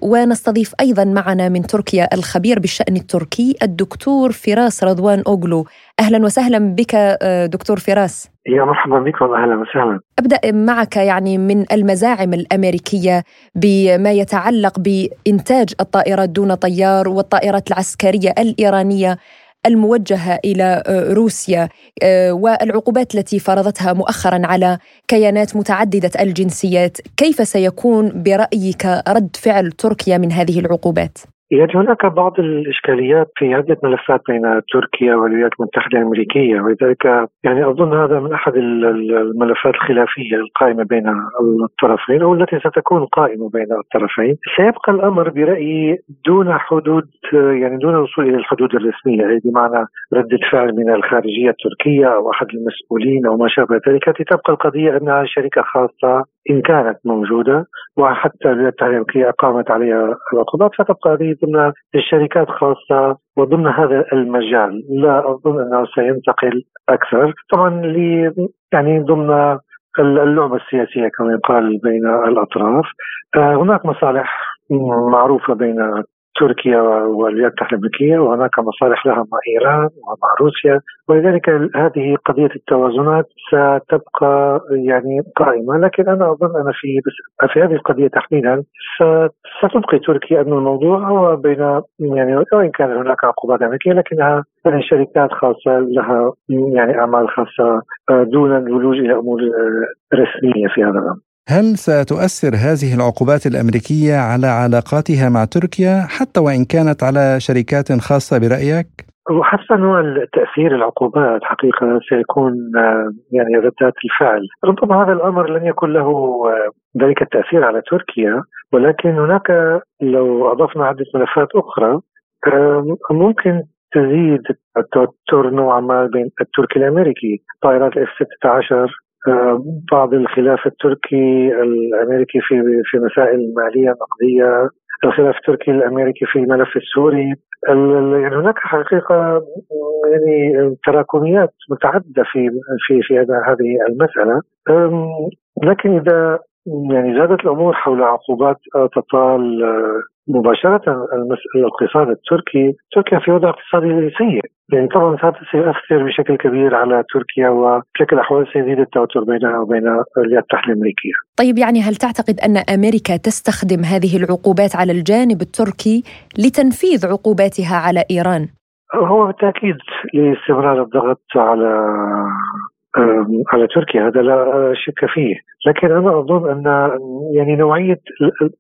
ونستضيف أيضا معنا من تركيا الخبير بالشأن التركي الدكتور فراس رضوان أوغلو. أهلا وسهلا بك آه، دكتور فراس. يا مرحبا بكم أهلا وسهلا. أبدأ معك يعني من المزاعم الأمريكية بما يتعلق بإنتاج الطائرات دون طيار والطائرات العسكرية الإيرانية. الموجهة إلى آه، روسيا آه، والعقوبات التي فرضتها مؤخرا على كيانات متعددة الجنسيات، كيف سيكون برأيك رد فعل تركيا من هذه العقوبات؟ يعني هناك بعض الإشكاليات في عده ملفات بين تركيا والولايات المتحدة الأمريكية ولذلك يعني أظن هذا من أحد الملفات الخلافية القائمة بين الطرفين أو التي ستكون قائمة بين الطرفين. سيبقى الأمر برأيي دون حدود يعني دون الوصول إلى الحدود الرسمية يعني بمعنى رده فعل من الخارجية التركية أو أحد المسؤولين أو ما شابه ذلك تبقى القضية أنها شركة خاصة إن كانت موجودة وحتى الامريكيه اقامت عليها العقوبات فتبقى هذه ضمن الشركات خاصه وضمن هذا المجال. لا أظن أنه سينتقل أكثر. طبعا يعني ضمن اللعبة السياسية كما يقال بين الأطراف. آه، هناك مصالح معروفة بين تركيا والولايات المتحده الأمريكية وهناك مصالح لها مع إيران ومع روسيا ولذلك هذه قضية التوازنات ستبقى يعني قائمة لكن أنا أظن أن في في هذه القضية تحديدا ستبقي تركيا أن الموضوع هو بين يعني وإن كان هناك عقوبات أمريكية لكنها شركات خاصة لها يعني أعمال خاصة دون الولوج إلى أمور رسمية في هذا الأمر. هل ستؤثر هذه العقوبات الأمريكية على علاقاتها مع تركيا حتى وإن كانت على شركات خاصة برأيك؟ وحسب نوع تأثير العقوبات حقيقة سيكون يعني ردات الفعل، ربما هذا الأمر لن يكون له ذلك التأثير على تركيا ولكن هناك لو أضفنا عده ملفات أخرى ممكن تزيد التوتر نوعا ما بين التركي الأمريكي، طائرات الاف 16 بعض الخلاف التركي الأمريكي في في مسائل مالية نقدية الخلاف التركي الأمريكي في الملف السوري. يعني هناك حقيقة يعني تراكميات متعددة في في في هذه المسألة. لكن إذا يعني زادت الأمور حول عقوبات تطال مباشرة الاقتصاد التركي تركيا في وضع اقتصادي سيء يعني طبعا هذا سيؤثر بشكل كبير على تركيا وبشكل الاحوال سيزيد التوتر بينها وبين الولايات المتحدة الأمريكية. طيب يعني هل تعتقد أن أمريكا تستخدم هذه العقوبات على الجانب التركي لتنفيذ عقوباتها على إيران؟ هو بالتأكيد لاستمرار الضغط على على تركيا هذا لا شك فيه. لكن أنا أظن أن يعني نوعية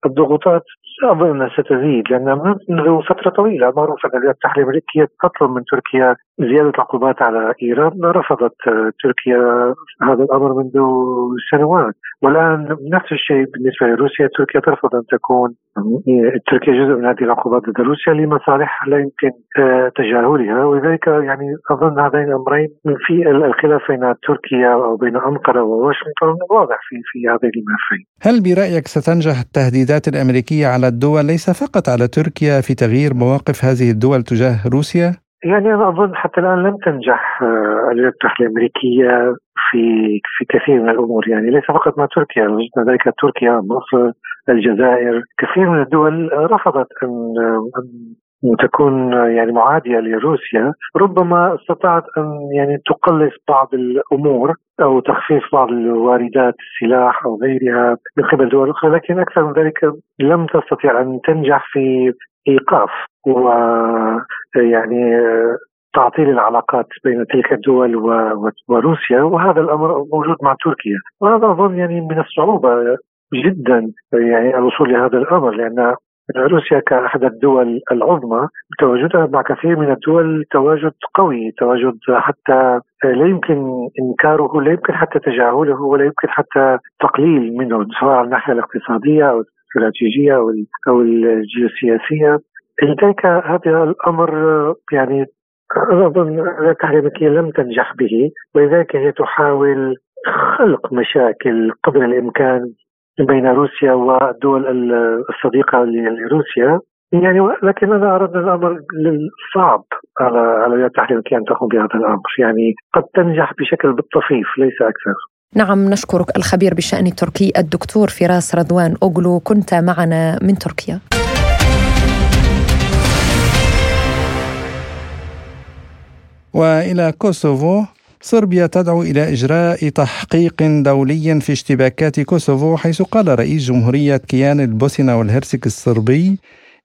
الضغوطات لا أظن أنها ستزيد لأن منذ فترة طويلة معروف أن الولايات المتحده الامريكيه تطلب من تركيا زيادة العقوبات على إيران رفضت تركيا هذا الأمر منذ سنوات والآن نفس الشيء بالنسبة لروسيا تركيا ترفض أن تكون تركيا جزء من هذه العقوبات ضد روسيا لمصالح لا يمكن تجاهلها ولذلك يعني أظن هذين الأمرين في الخلاف بين تركيا أو بين أنقرة وواشنطن واضح في في هذين الملفين. هل برأيك ستنجح التهديدات الأمريكية على الدول ليس فقط على تركيا في تغيير مواقف هذه الدول تجاه روسيا؟ يعني أنا أظن حتى الآن لم تنجح آه، الولايات المتحده الأمريكية في في كثير من الأمور. يعني ليس فقط مع تركيا ذلك تركيا مصر الجزائر. كثير من الدول رفضت أن أن تكون يعني معادية لروسيا. ربما استطاعت أن يعني تقلص بعض الأمور أو تخفيف بعض الواردات السلاح أو غيرها من قبل دول أخرى لكن أكثر من ذلك لم تستطيع أن تنجح في إيقاف و يعني تعطيل العلاقات بين تلك الدول وروسيا وهذا الأمر موجود مع تركيا. وهذا أظن يعني من الصعوبة جدا يعني الوصول لهذا الأمر لأن روسيا كأحد الدول العظمى تواجدها مع كثير من الدول تواجد قوي تواجد حتى لا يمكن إنكاره لا يمكن حتى تجاهله ولا يمكن حتى تقليل منه سواء على الناحية الاقتصادية أو الاستراتيجية أو الجيوسياسية. لذلك هذا الأمر يعني أنا أظن التحريمية لم تنجح به ولذلك هي تحاول خلق مشاكل قدر الإمكان بين روسيا والدول الصديقة لروسيا. يعني لكن أنا ان الأمر صعب على على الامريكيه أن تقوم بهذا الأمر، يعني قد تنجح بشكل بالطفيف ليس أكثر. نعم نشكرك الخبير بالشان التركي الدكتور فراس رضوان أوغلو كنت معنا من تركيا. وإلى كوسوفو صربيا تدعو إلى إجراء تحقيق دولي في اشتباكات كوسوفو حيث قال رئيس جمهورية كيان البوسنة والهرسك الصربي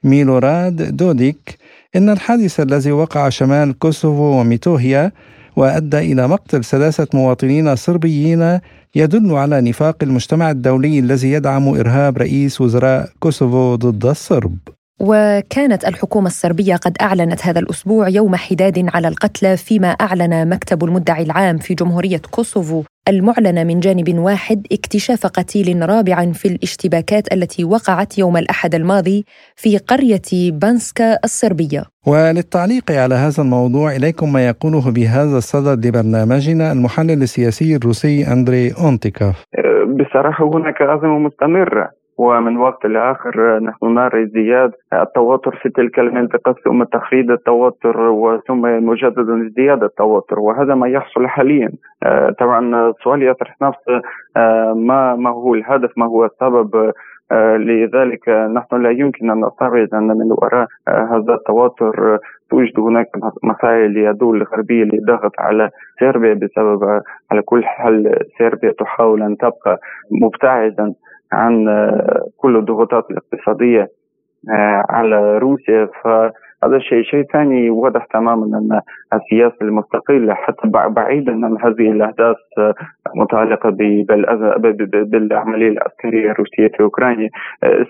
ميلوراد دوديك إن الحادث الذي وقع شمال كوسوفو وميتوهيا وأدى إلى مقتل ثلاثة مواطنين صربيين يدل على نفاق المجتمع الدولي الذي يدعم إرهاب رئيس وزراء كوسوفو ضد الصرب. وكانت الحكومة الصربية قد أعلنت هذا الأسبوع يوم حداد على القتلى فيما أعلن مكتب المدعي العام في جمهورية كوسوفو المعلن من جانب واحد اكتشاف قتيل رابع في الاشتباكات التي وقعت يوم الأحد الماضي في قرية بانسكا الصربية وللتعليق على هذا الموضوع إليكم ما يقوله بهذا الصدد لبرنامجنا المحلل السياسي الروسي أندري أونتيكوف. بصراحة هناك أزمة مستمرة ومن وقت لآخر نحن نرى ازدياد التوتر في تلك المنطقة ثم تخفيض التوتر وثم مجددا ازدياد التوتر وهذا ما يحصل حاليا. آه، طبعا السؤال يطرح نفسه آه، ما ما هو الهدف ما هو السبب آه، لذلك نحن لا يمكن أن نستبعد أن من وراء هذا التوتر توجد هناك مسائل يدول الغربيه للضغط على صربيا بسبب على كل حال صربيا تحاول أن تبقى مبتعدا. عن آه، كل الضغوطات الاقتصادية آه، على روسيا. فهذا الشيء شيء ثاني واضح تماما أن السياسة المستقلة حتى بعيدا عن هذه الأحداث آه، متعلقة بالعملية العسكرية الروسية في أوكرانيا.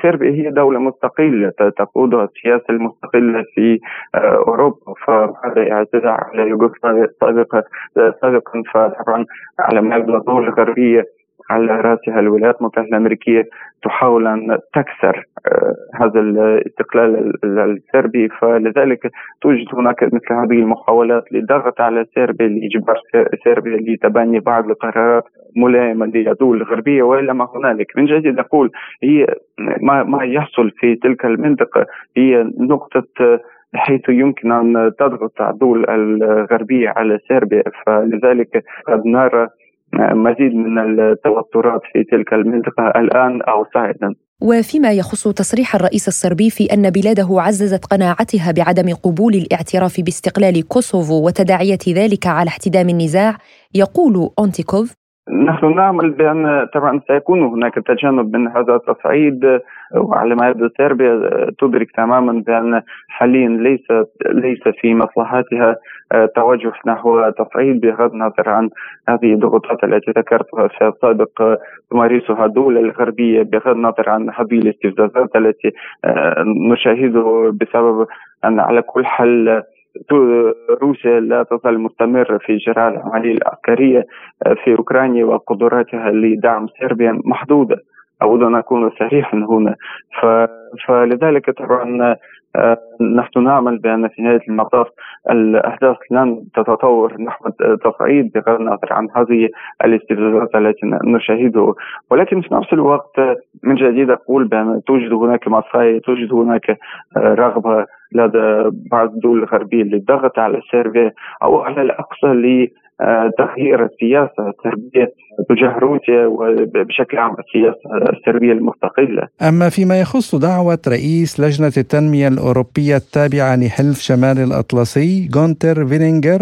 صربيا هي دولة مستقلة تقودها السياسة المستقلة في أوروبا. فبعد اعتداء على يوغوسلافيا سابقا سابقا. فطبعا على ما الدول الغربية على رأسها الولايات المتحدة الأمريكية تحاول أن تكسر آه، هذا الاستقلال السربي. فلذلك توجد هناك مثل هذه المحاولات للضغط على سربيا لإجبار سربيا لتبني بعض القرارات ملائمة للدول الغربية والا ما هنالك. من جديد أقول هي ما ما يحصل في تلك المنطقة هي نقطة بحيث يمكن أن تضغط الدول الغربية على سربيا. فلذلك قد نرى مزيد من التوترات في تلك المنطقة الآن أو صاعدا وفيما يخص تصريح الرئيس الصربي في أن بلاده عززت قناعتها بعدم قبول الاعتراف باستقلال كوسوفو وتداعية ذلك على احتدام النزاع يقول أونتيكوف نحن نعمل بأن طبعا سيكون هناك تجنب من هذا التصعيد وعلى ما يبدو صربيا تدرك تماما بأن حاليا ليس ليس في مصلحتها توجه نحو تصعيد بغض النظر عن هذه الضغوطات التي ذكرتها في السابق تمارسها الدول الغربية بغض النظر عن هذه الاستفزازات التي نشاهده بسبب أن على كل حال روسيا لا تزال مستمرة في إجراء العملية العسكرية آه، في أوكرانيا وقدراتها لدعم صربيا محدودة. أود أن أكون صريحا هنا. فلذلك طبعا آه، نحن نعمل بأن في نهاية المطاف الأحداث لن تتطور. نحو تصعيد بغض النظر عن هذه الاستفزازات التي نشاهده. ولكن في نفس الوقت من جديد أقول بأن توجد هناك مساعي توجد هناك آه، رغبة لدى بعض الدول الغربية للضغط على سيربيا أو على الأقصى تغيير السياسة الصربية تجاه روسيا وبشكل عام السياسة الصربية المستقلة. أما فيما يخص دعوة رئيس لجنة التنمية الأوروبية التابعة لحلف شمال الأطلسي غونتر فيلينجر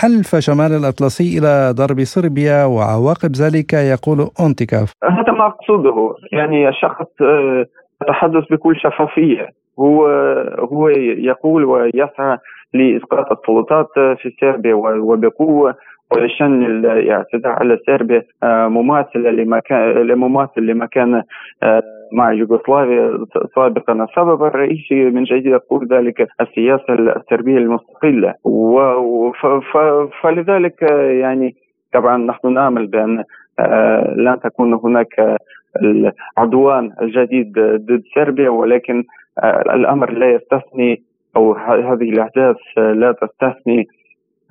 حلف شمال الأطلسي إلى ضرب صربيا وعواقب ذلك يقول أونتيكاف. هذا ما أقصده. يعني الشخص آه، يتحدث بكل شفافية. هو هو يقول ويسعى لاسقاط السلطات في صربيا وبقوة ولشن الاعتداء على صربيا آه، مماثلة لما كان مماثل لما كان آه، مع يوغوسلافيا سابقا. السبب الرئيسي من جديد يقول ذلك السياسة السربية المستقلة. فلذلك يعني طبعا نحن نأمل آه، لن تكون هناك العدوان الجديد ضد صربيا ولكن الأمر لا يستثني أو هذه الاحداث لا تستثني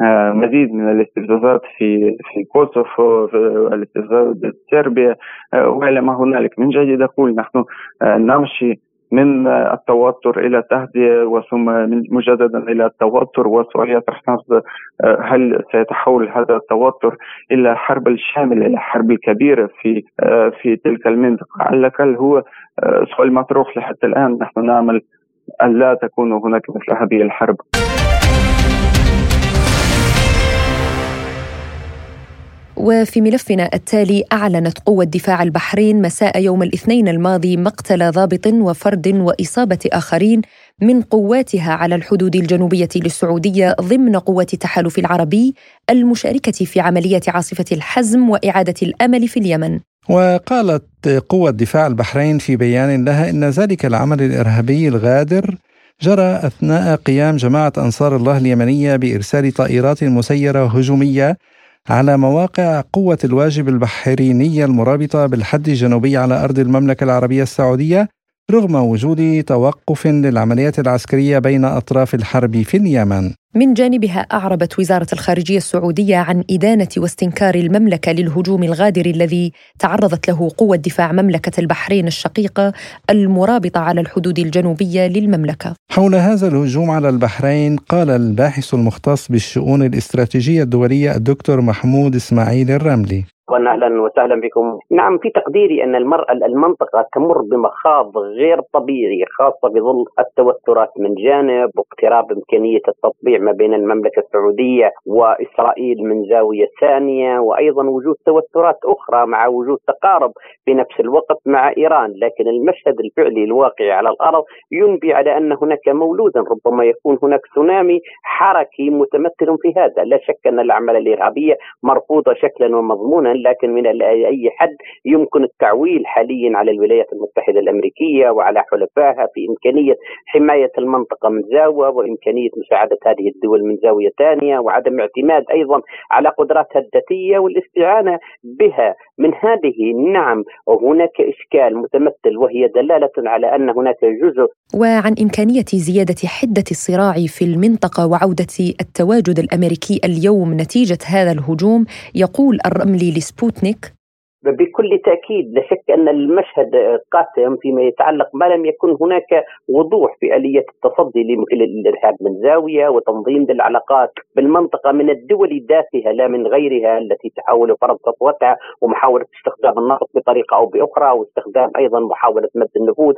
آه، مزيد من الاستفزازات في في كوسوفو الاستفزازات بسربيا آه، وإلى ما هنالك. من جديد أقول نحن آه، نمشي من التوتر إلى التهدئة وثم مجددا إلى التوتر. نفسه هل سيتحول هذا التوتر إلى حرب شامله إلى حرب كبيره في في تلك المنطقة؟ على الأقل هو سؤال مطروح لحتى الآن. نحن نعمل أن لا تكون هناك مثل هذه الحرب. وفي ملفنا التالي أعلنت قوة دفاع البحرين مساء يوم الاثنين الماضي مقتل ضابط وفرد وإصابة آخرين من قواتها على الحدود الجنوبية للسعودية ضمن قوة التحالف العربي المشاركة في عملية عاصفة الحزم وإعادة الأمل في اليمن. وقالت قوة دفاع البحرين في بيان لها إن ذلك العمل الإرهابي الغادر جرى أثناء قيام جماعة أنصار الله اليمنية بإرسال طائرات مسيرة هجومية على مواقع قوة الواجب البحرينية المرابطة بالحد الجنوبي على أرض المملكة العربية السعودية رغم وجود توقف للعمليات العسكرية بين أطراف الحرب في اليمن. من جانبها أعربت وزارة الخارجية السعودية عن إدانة واستنكار المملكة للهجوم الغادر الذي تعرضت له قوة دفاع مملكة البحرين الشقيقة المرابطة على الحدود الجنوبية للمملكة. حول هذا الهجوم على البحرين قال الباحث المختص بالشؤون الاستراتيجية الدولية الدكتور محمود إسماعيل الرملي. أهلا وسهلا بكم. نعم في تقديري أن المرأة المنطقة تمر بمخاض غير طبيعي خاصة بظل التوترات من جانب واقتراب إمكانية التطبيع ما بين المملكة السعودية وإسرائيل من زاوية ثانية وأيضا وجود توترات أخرى مع وجود تقارب في نفس الوقت مع إيران، لكن المشهد الفعلي الواقعي على الأرض ينبي على أن هناك مولودا ربما يكون هناك تسونامي حركي متمثل في هذا، لا شك أن الأعمال الإرهابية مرفوضة شكلا ومضمونا لكن من أي حد يمكن التعويل حاليا على الولايات المتحدة الأمريكية وعلى حلفائها في إمكانية حماية المنطقة من زاوية وإمكانية مساعدة هذه الدول من زاوية ثانية وعدم اعتماد أيضا على قدراتها الذاتية والاستعانة بها. من هذه نعم هناك إشكال متمثل وهي دلالة على أن هناك جزء وعن إمكانية زيادة حدة الصراع في المنطقة وعودة التواجد الأمريكي اليوم نتيجة هذا الهجوم يقول الرملي لسبوتنيك بكل تأكيد لا شك أن المشهد قاتم فيما يتعلق ما لم يكن هناك وضوح في آلية التصدي للإرهاب من زاوية وتنظيم للعلاقات بالمنطقة من الدول ذاتها لا من غيرها التي تحاول فرض سطوتها ومحاولة استخدام النفط بطريقة أو بأخرى واستخدام أيضا محاولة مد النفوذ.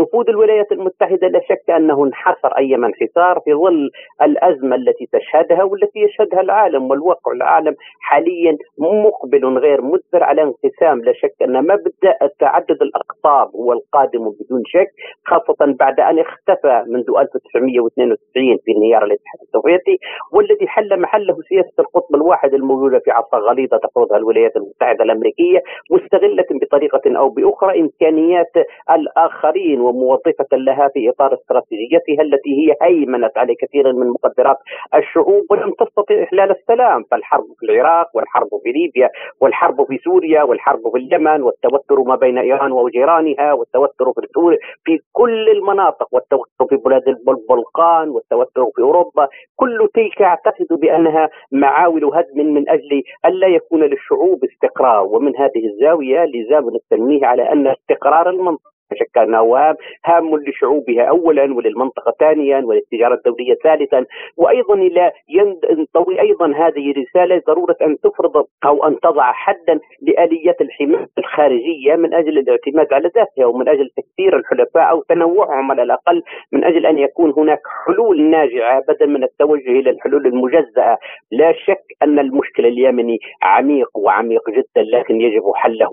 نفوذ الولايات المتحدة لا شك أنه انحصر ايما انحسار في ظل الأزمة التي تشهدها والتي يشهدها العالم والواقع العالم حاليا مقبل غير مدبر على انقسام لا شك أن مبدأ تعدد الأقطاب هو القادم بدون شك خاصة بعد أن اختفى منذ 1992 في انهيار الاتحاد السوفيتي والذي حل محله سياسة القطب الواحد الموجودة في عصا غليظة تفرضها الولايات المتحدة الأمريكية مستغلة بطريقة أو بأخرى إمكانيات الآخرين وموظفة لها في إطار استراتيجيتها التي هي هيمنت على كثير من مقدرات الشعوب ولم تستطيع إحلال السلام فالحرب في العراق والحرب في ليبيا والحرب في سوريا سوريا والحرب في اليمن والتوتر ما بين إيران وجيرانها والتوتر في سوريا في كل المناطق والتوتر في بلاد البلقان والتوتر في أوروبا. كل تلك اعتقد بأنها معاول هدم من أجل الا يكون للشعوب استقرار. ومن هذه الزاوية لزام التنويه على أن استقرار المنطقة شك انه هام لشعوبها اولا وللمنطقة ثانيا وللتجارة الدولية ثالثا. وأيضا إلى ينطوي أيضا هذه رساله ضرورة أن تفرض أو أن تضع حدا لآليات الحماية الخارجية من أجل الاعتماد على ذاتها ومن أجل تكثير الحلفاء أو تنوعهم على الأقل من أجل أن يكون هناك حلول ناجعة بدل من التوجه إلى الحلول المجزأة. لا شك أن المشكل اليمني عميق وعميق جدا لكن يجب حله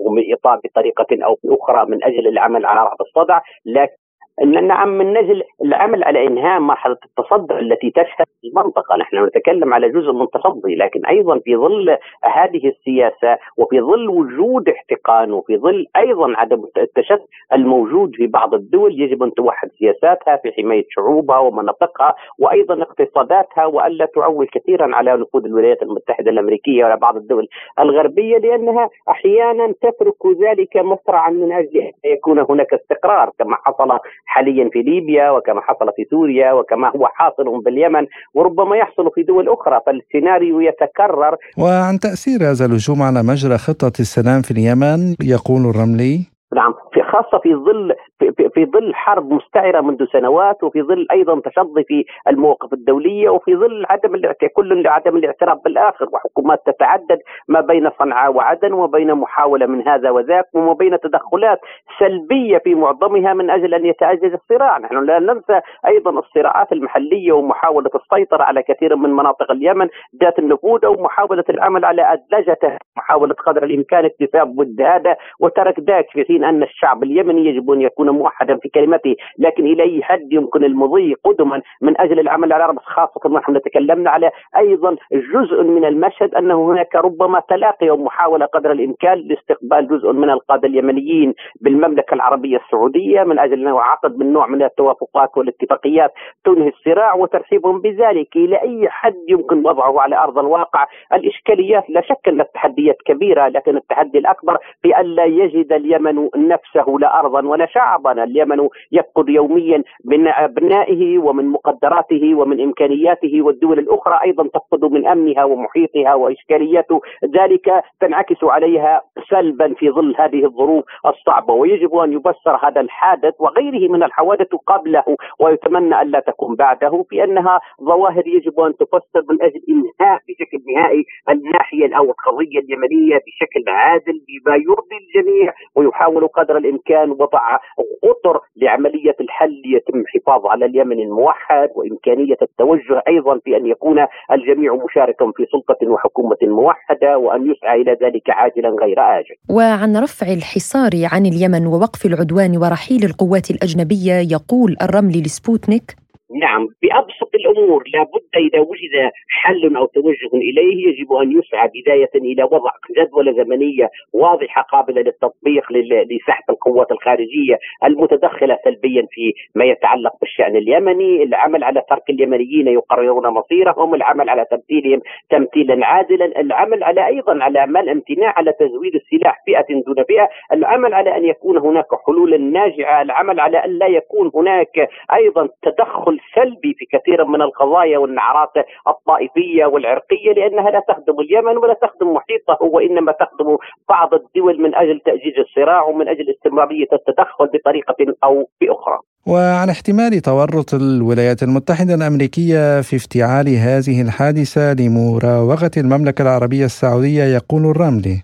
بطريقه أو باخرى من أجل العمل على رعب الصدع لكن نعم من نجل العمل على إنهاء مرحلة التصدع التي تشهد المنطقة، نحن نتكلم على جزء من تصدي لكن أيضا في ظل هذه السياسة وفي ظل وجود احتقان وفي ظل أيضا عدم التشتت الموجود في بعض الدول يجب أن توحد سياساتها في حماية شعوبها ومناطقها وأيضا اقتصاداتها والا تعول كثيرا على نفوذ الولايات المتحدة الأمريكية وعلى بعض الدول الغربية لأنها أحيانا تترك ذلك مسرعا من أجل أن يكون هناك استقرار كما حصل حاليا في ليبيا وكما حصل في سوريا وكما هو حاصل باليمن وربما يحصل في دول أخرى فالسيناريو يتكرر. وعن تأثير هذا الهجوم على مجرى خطة السلام في اليمن يقول الرملي. نعم في خاصة في ظل في, في ظل حرب مستعرة منذ سنوات وفي ظل أيضا تشظي في المواقف الدولية وفي ظل عدم كل لعدم الاعتراف بالآخر. وحكومات تتعدد ما بين صنعاء وعدن وما بين محاولة من هذا وذاك وما بين تدخلات سلبية في معظمها من أجل أن يتعزز الصراع. نحن لا ننسى أيضا الصراعات المحلية ومحاولة السيطرة على كثير من مناطق اليمن ذات النفوذ ومحاولة العمل على أدلجته. محاولة قدر الإمكان اكتساب ود هذا وترك ذاك في حين أن الشعب اليمني يجب أن يكون موحدا في كلمته لكن إلى أي حد يمكن المضي قدما من أجل العمل على رأس خاصة ونحن تكلمنا على أيضا جزء من المشهد أنه هناك ربما تلاقي ومحاولة قدر الإمكان لاستقبال جزء من القادة اليمنيين بالمملكة العربية السعودية من أجل أنه عقد من نوع من التوافقات والاتفاقيات تنهي الصراع وترحيبهم بذلك. إلى أي حد يمكن وضعه على أرض الواقع؟ الإشكاليات لا شك أن التحديات كبيرة لكن التحدي الأكبر في ألا يجد اليمن نفسه لا أرضا ولا شعبا اليمن يفقد يوميا من أبنائه ومن مقدراته ومن إمكانياته والدول الأخرى أيضا تفقد من أمنها ومحيطها وإشكالياته ذلك تنعكس عليها سلبا في ظل هذه الظروف الصعبة. ويجب أن يبصر هذا الحادث وغيره من الحوادث قبله ويتمنى ألا تكون بعده في أنها ظواهر يجب أن تفسر من أجل إنهاء بشكل نهائي الناحية أو القضية اليمنية بشكل عادل بما يرضي الجميع ويحاول قدر الإمكان وضع اطر لعملية الحل يتم الحفاظ على اليمن الموحد وإمكانية التوجه أيضا في أن يكون الجميع مشاركا في سلطة وحكومة موحدة وأن يسعى إلى ذلك عاجلا غير آجل. وعن رفع الحصار عن اليمن ووقف العدوان ورحيل القوات الأجنبية يقول الرملي لسبوتنيك نعم بأبسط الأمور لابد إذا وجد حل أو توجه إليه يجب أن يسعى بداية إلى وضع جدولة زمنية واضحة قابلة للتطبيق لسحب القوات الخارجية المتدخلة سلبيا في ما يتعلق بالشأن اليمني. العمل على ترك اليمنيين يقررون مصيرهم العمل على تمثيلهم تمثيلا عادلا العمل على أيضا على منع امتناع على تزويد السلاح فئة دون فئة العمل على أن يكون هناك حلول ناجعة العمل على أن لا يكون هناك أيضا تدخل سلبي في كثير من القضايا والنعرات الطائفية والعرقية لأنها لا تخدم اليمن ولا تخدم محيطه وإنما تخدم بعض الدول من أجل تأجيج الصراع ومن أجل استمرارية التدخل بطريقة أو بأخرى. وعن احتمال تورط الولايات المتحدة الأمريكية في افتعال هذه الحادثة لمراوغة المملكة العربية السعودية يقول الرملي.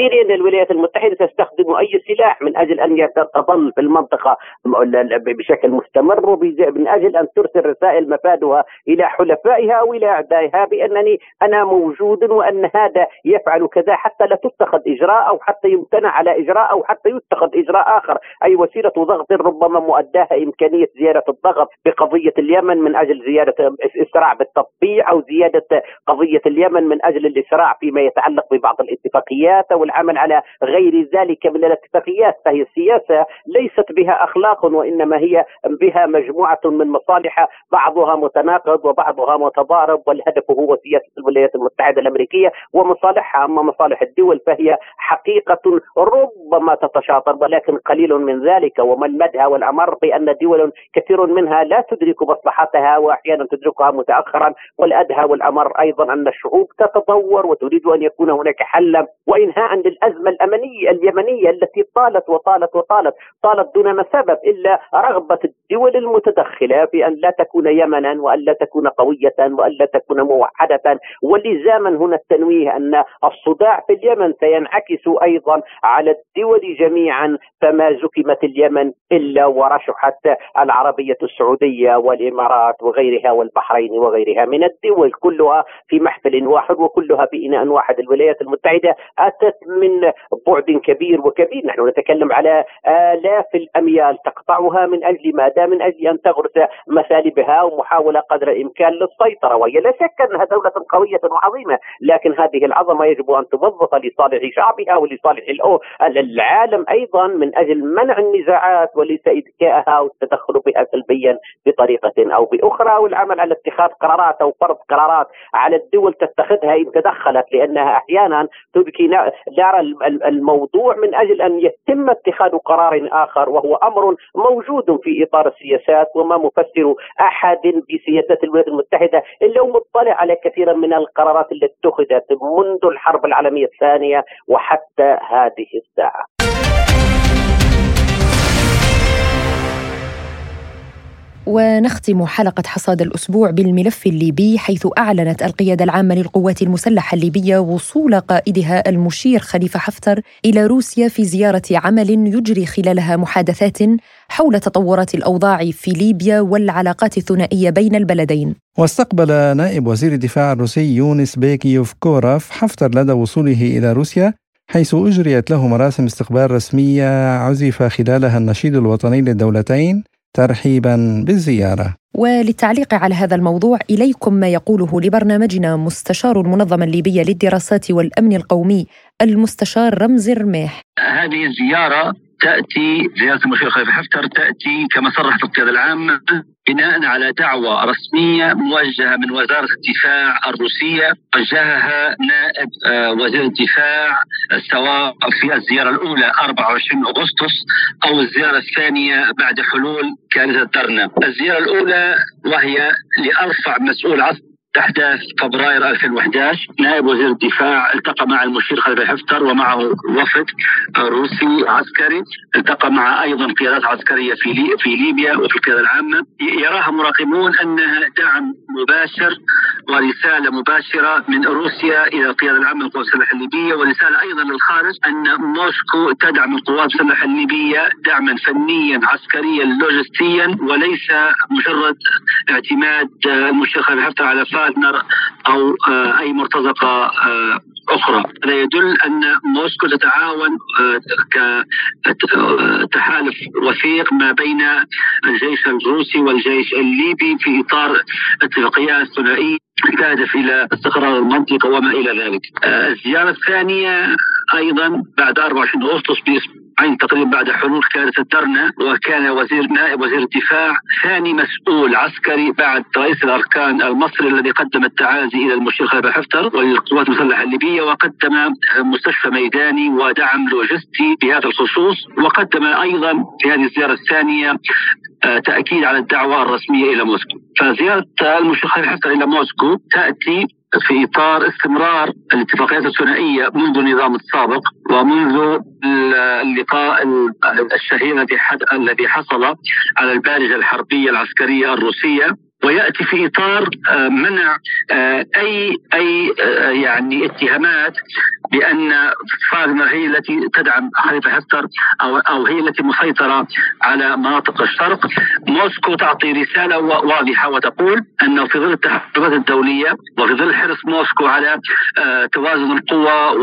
تقديري ان الولايات المتحدة تستخدم أي سلاح من أجل أن تظل في المنطقة بشكل مستمر ومن أجل أن ترسل رسائل مفادها إلى حلفائها أو إلى أعدائها بأنني أنا موجود وأن هذا يفعل كذا حتى لا تتخذ إجراء أو حتى يمتنع على إجراء أو حتى يتخذ إجراء آخر. أي وسيلة ضغط ربما مؤداها إمكانية زيادة الضغط بقضية اليمن من أجل زيادة إسراع بالتطبيع أو زيادة قضية اليمن من أجل الإسراع فيما يتعلق ببعض الاتفاقيات أو العمل على غير ذلك من الاتفاقيات فهي السياسة ليست بها أخلاق وإنما هي بها مجموعة من مصالح بعضها متناقض وبعضها متضارب والهدف هو سياسة الولايات المتحدة الأمريكية ومصالحها. أما مصالح الدول فهي حقيقة ربما تتشاطر ولكن قليل من ذلك. وما المدهى والأمر بأن دول كثير منها لا تدرك مصلحتها وأحيانا تدركها متأخرا. والأدهى والأمر أيضا أن الشعوب تتطور وتريد أن يكون هناك حلا وإنهاء للازمه الأمنية اليمنية التي طالت وطالت وطالت طالت دون ما سبب إلا رغبة الدول المتدخلة في أن لا تكون يمنا وأن لا تكون قوية وأن لا تكون موحده ولزاما هنا التنويه أن الصداع في اليمن سينعكس أيضا على الدول جميعا فما زكمت اليمن إلا ورشحت العربية السعودية والإمارات وغيرها والبحرين وغيرها من الدول كلها في محفل واحد وكلها في إناء واحد. الولايات المتحدة أتت من بعد كبير وكبير. نحن نتكلم على آلاف الأميال تقطعها من أجل ماذا من أجل أن تغرس مثالبها ومحاولة قدر الإمكان للسيطرة وهي لا شك أنها دولة قوية وعظيمة لكن هذه العظمة يجب أن توظف لصالح شعبها ولصالح العالم أيضا من أجل منع النزاعات وليس إذكائها والتدخل بها سلبيا بطريقة أو بأخرى. والعمل على اتخاذ قرارات أو فرض قرارات على الدول تتخذها إن تدخلت لأنها أحيانا تبكي نار الموضوع من أجل أن يتم اتخاذ قرار آخر وهو أمر موجود في إطار السياسات وما مفسر أحد بسياسات الولايات المتحدة إلا مطلع على كثيرا من القرارات التي اتخذت منذ الحرب العالمية الثانية وحتى هذه الساعة. ونختم حلقة حصاد الأسبوع بالملف الليبي حيث أعلنت القيادة العامة للقوات المسلحة الليبية وصول قائدها المشير خليفة حفتر إلى روسيا في زيارة عمل يجري خلالها محادثات حول تطورات الأوضاع في ليبيا والعلاقات الثنائية بين البلدين. واستقبل نائب وزير الدفاع الروسي يونس بيكيوف كوراف حفتر لدى وصوله إلى روسيا حيث أجريت له مراسم استقبال رسمية عزف خلالها النشيد الوطني للدولتين ترحيبا بالزيارة وللتعليق على هذا الموضوع إليكم ما يقوله لبرنامجنا مستشار المنظمة الليبية للدراسات والأمن القومي المستشار رمزي الرميح. هذه الزيارة تأتي زياره المشير خليفه حفتر تأتي كما صرحت القيادة العامة بناء على دعوة رسمية موجهة من وزارة الدفاع الروسية وجهها نائب آه، وزير الدفاع سواء في الزيارة الأولى 24 أغسطس أو الزيارة الثانية بعد حلول كارثة درنا. الزيارة الأولى وهي لأرفع مسؤول عسكري أحداث فبراير 2011 نائب وزير الدفاع التقى مع المشير خليفة حفتر ومعه وفد روسي عسكري التقى مع أيضا قيادات عسكرية في لي في ليبيا وفي القيادة العامة. يراها مراقبون أنها دعم مباشر ورسالة مباشرة من روسيا إلى القيادة العامة للقوات المسلحه الليبية ورسالة أيضا للخارج أن موسكو تدعم القوات المسلحه الليبية دعما فنيا عسكريا لوجستيا وليس مجرد اعتماد المشير خليفة حفتر على فاغنر أو آه، أي مرتزقة آه، أخرى هذا يدل أن موسكو تتعاون كتحالف وثيق ما بين الجيش الروسي والجيش الليبي في إطار اتفاقيات ثنائية تهدف إلى استقرار المنطقة وما إلى ذلك. الزيارة الثانية أيضا بعد 24 أغسطس عين تقريبا بعد حلول كارثة درنا وكان وزير نائب وزير الدفاع ثاني مسؤول عسكري بعد رئيس الأركان المصري الذي قدم التعازي إلى المشير خليفة حفتر والقوات المسلحة الليبية وقدم مستشفى ميداني ودعم لوجستي بهذا الخصوص وقدم أيضا في هذه الزيارة الثانية آه، تأكيد على الدعوة الرسمية إلى موسكو. فزيارة المشير خليفة حفتر إلى موسكو تأتي في إطار استمرار الاتفاقيات الثنائية منذ النظام السابق ومنذ اللقاء الشهير الذي حصل على البارجه الحربية العسكرية الروسية. ويأتي في إطار آه، منع آه، أي أي آه، يعني اتهامات بأن فاغنر هي التي تدعم خليفه حفتر أو أو هي التي مسيطرة على مناطق الشرق. موسكو تعطي رسالة واضحة وتقول انه في ظل التحالفات الدولية وفي ظل حرص موسكو على توازن القوى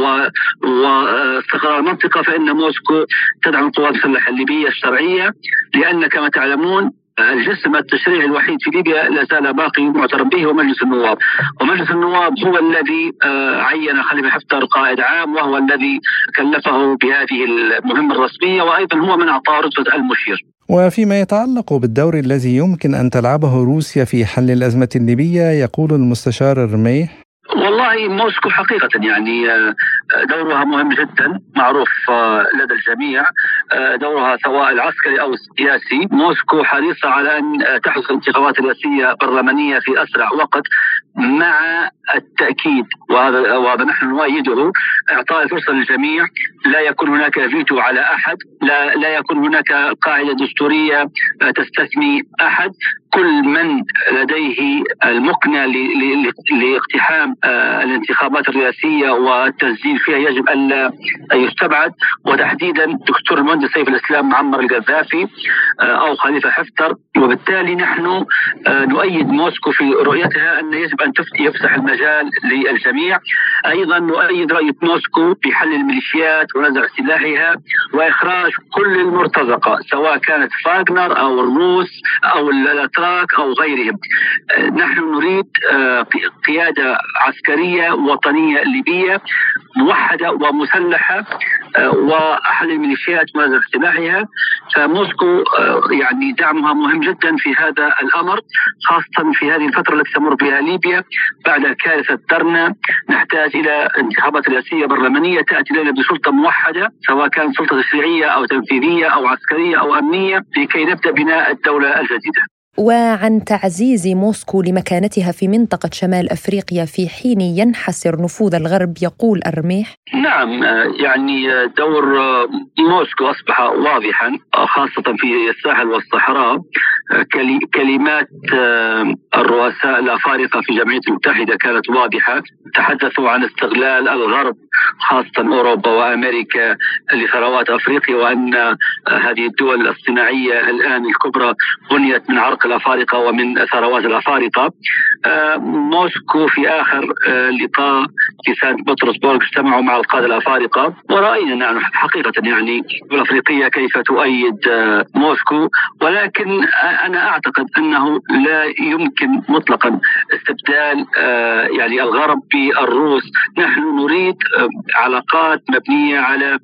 واستقرار المنطقة فإن موسكو تدعم القوات المسلحة الليبية الشرعية لأن كما تعلمون الجسم التشريعي الوحيد في ليبيا لا زال باقي معترف به هو مجلس النواب. ومجلس النواب هو الذي آه، عين خليفة حفتر قائد عام وهو الذي كلفه بهذه المهمة الرسمية وأيضا هو من أعطاه رتبة المشير. وفيما يتعلق بالدور الذي يمكن أن تلعبه روسيا في حل الأزمة الليبيه يقول المستشار الرميح والله موسكو حقيقة يعني آه، دورها مهم جدا معروف آه، لدى الجميع آه، دورها سواء العسكري أو السياسي. موسكو حريصة على أن تحدث انتخابات رئاسية برلمانية في أسرع وقت مع التأكيد. وهذا وهذا نحن نؤيده. إعطاء الفرصة للجميع. لا يكون هناك فيتو على أحد. لا, لا يكون هناك قاعدة دستورية تستثني أحد. كل من لديه المقنع لاقتحام آه، الانتخابات الرئاسية والتسجيل فيها يجب أن يستبعد. وتحديدا دكتور المهندس سيف الإسلام معمر القذافي آه، أو خليفة حفتر. وبالتالي نحن آه، نؤيد موسكو في رؤيتها أن يجب أن يفسح المجال للجميع. أيضا نؤيد رؤيه موسكو في حل الميليشيات ونزع سلاحها وإخراج كل المرتزقة سواء كانت فاغنر أو الروس أو الاتراك أو غيرهم. نحن نريد قيادة عسكرية وطنية ليبية موحدة ومسلحة آه، وحل الميليشيات ونزع سلاحها فموسكو آه، يعني دعمها مهم جدا في هذا الأمر خاصه في هذه الفترة التي تمر بها ليبيا بعد كارثة درنا نحتاج إلى انتخابات رئاسية برلمانية تأتي لنا بسلطة موحدة سواء كانت سلطة تشريعيه أو تنفيذية أو عسكرية أو أمنية لكي نبدأ بناء الدولة الجديدة. وعن تعزيز موسكو لمكانتها في منطقة شمال أفريقيا في حين ينحسر نفوذ الغرب يقول الرميح نعم يعني دور موسكو أصبح واضحا خاصة في الساحل والصحراء كلمات الرؤساء الأفارقة في الجمعية المتحدة كانت واضحة. تحدثوا عن استغلال الغرب خاصة أوروبا وأمريكا لثروات أفريقيا وأن هذه الدول الصناعية الآن الكبرى بنيت من عرق الأفارقة ومن ثروات الأفارقة. آه، موسكو في آخر آه، لقاء في سانت بطرسبورغ اجتمعوا مع القاده الأفارقة. ورأينا نحن حقيقة يعني الأفريقية كيف تؤيد آه، موسكو. ولكن أنا أعتقد أنه لا يمكن مطلقا استبدال يعني الغرب بالروس. نحن نريد علاقات مبنية على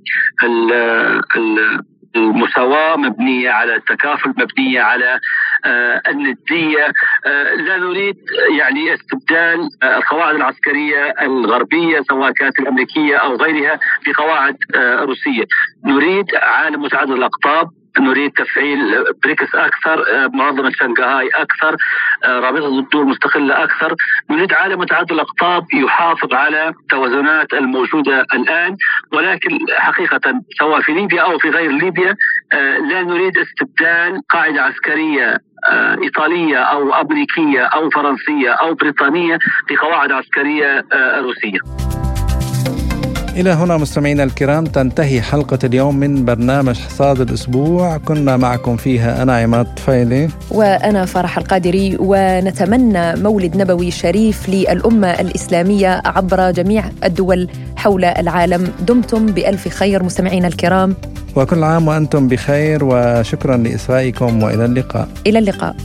المساواة مبنية على التكافل مبنية على آه، الندية. آه، لا نريد يعني استبدال آه، القواعد العسكرية الغربية سواء كانت الأمريكية أو غيرها بقواعد روسية. نريد عالم متعدد الأقطاب نريد تفعيل بريكس أكثر منظمة شنغهاي أكثر رابطة الدول مستقله أكثر. نريد عالم متعدد الأقطاب يحافظ على التوازنات الموجودة الآن ولكن حقيقة سواء في ليبيا أو في غير ليبيا لا نريد استبدال قاعدة عسكرية آه، إيطالية أو أمريكية أو فرنسية أو بريطانية بقواعد عسكرية آه، روسية. إلى هنا مستمعينا الكرام تنتهي حلقة اليوم من برنامج حصاد الأسبوع. كنا معكم فيها أنا عماد فايلي. وأنا فرح القادري ونتمنى مولد نبوي شريف للأمة الإسلامية عبر جميع الدول حول العالم. دمتم بألف خير مستمعينا الكرام. وكل عام وأنتم بخير وشكرا لإصغائكم وإلى اللقاء. إلى اللقاء.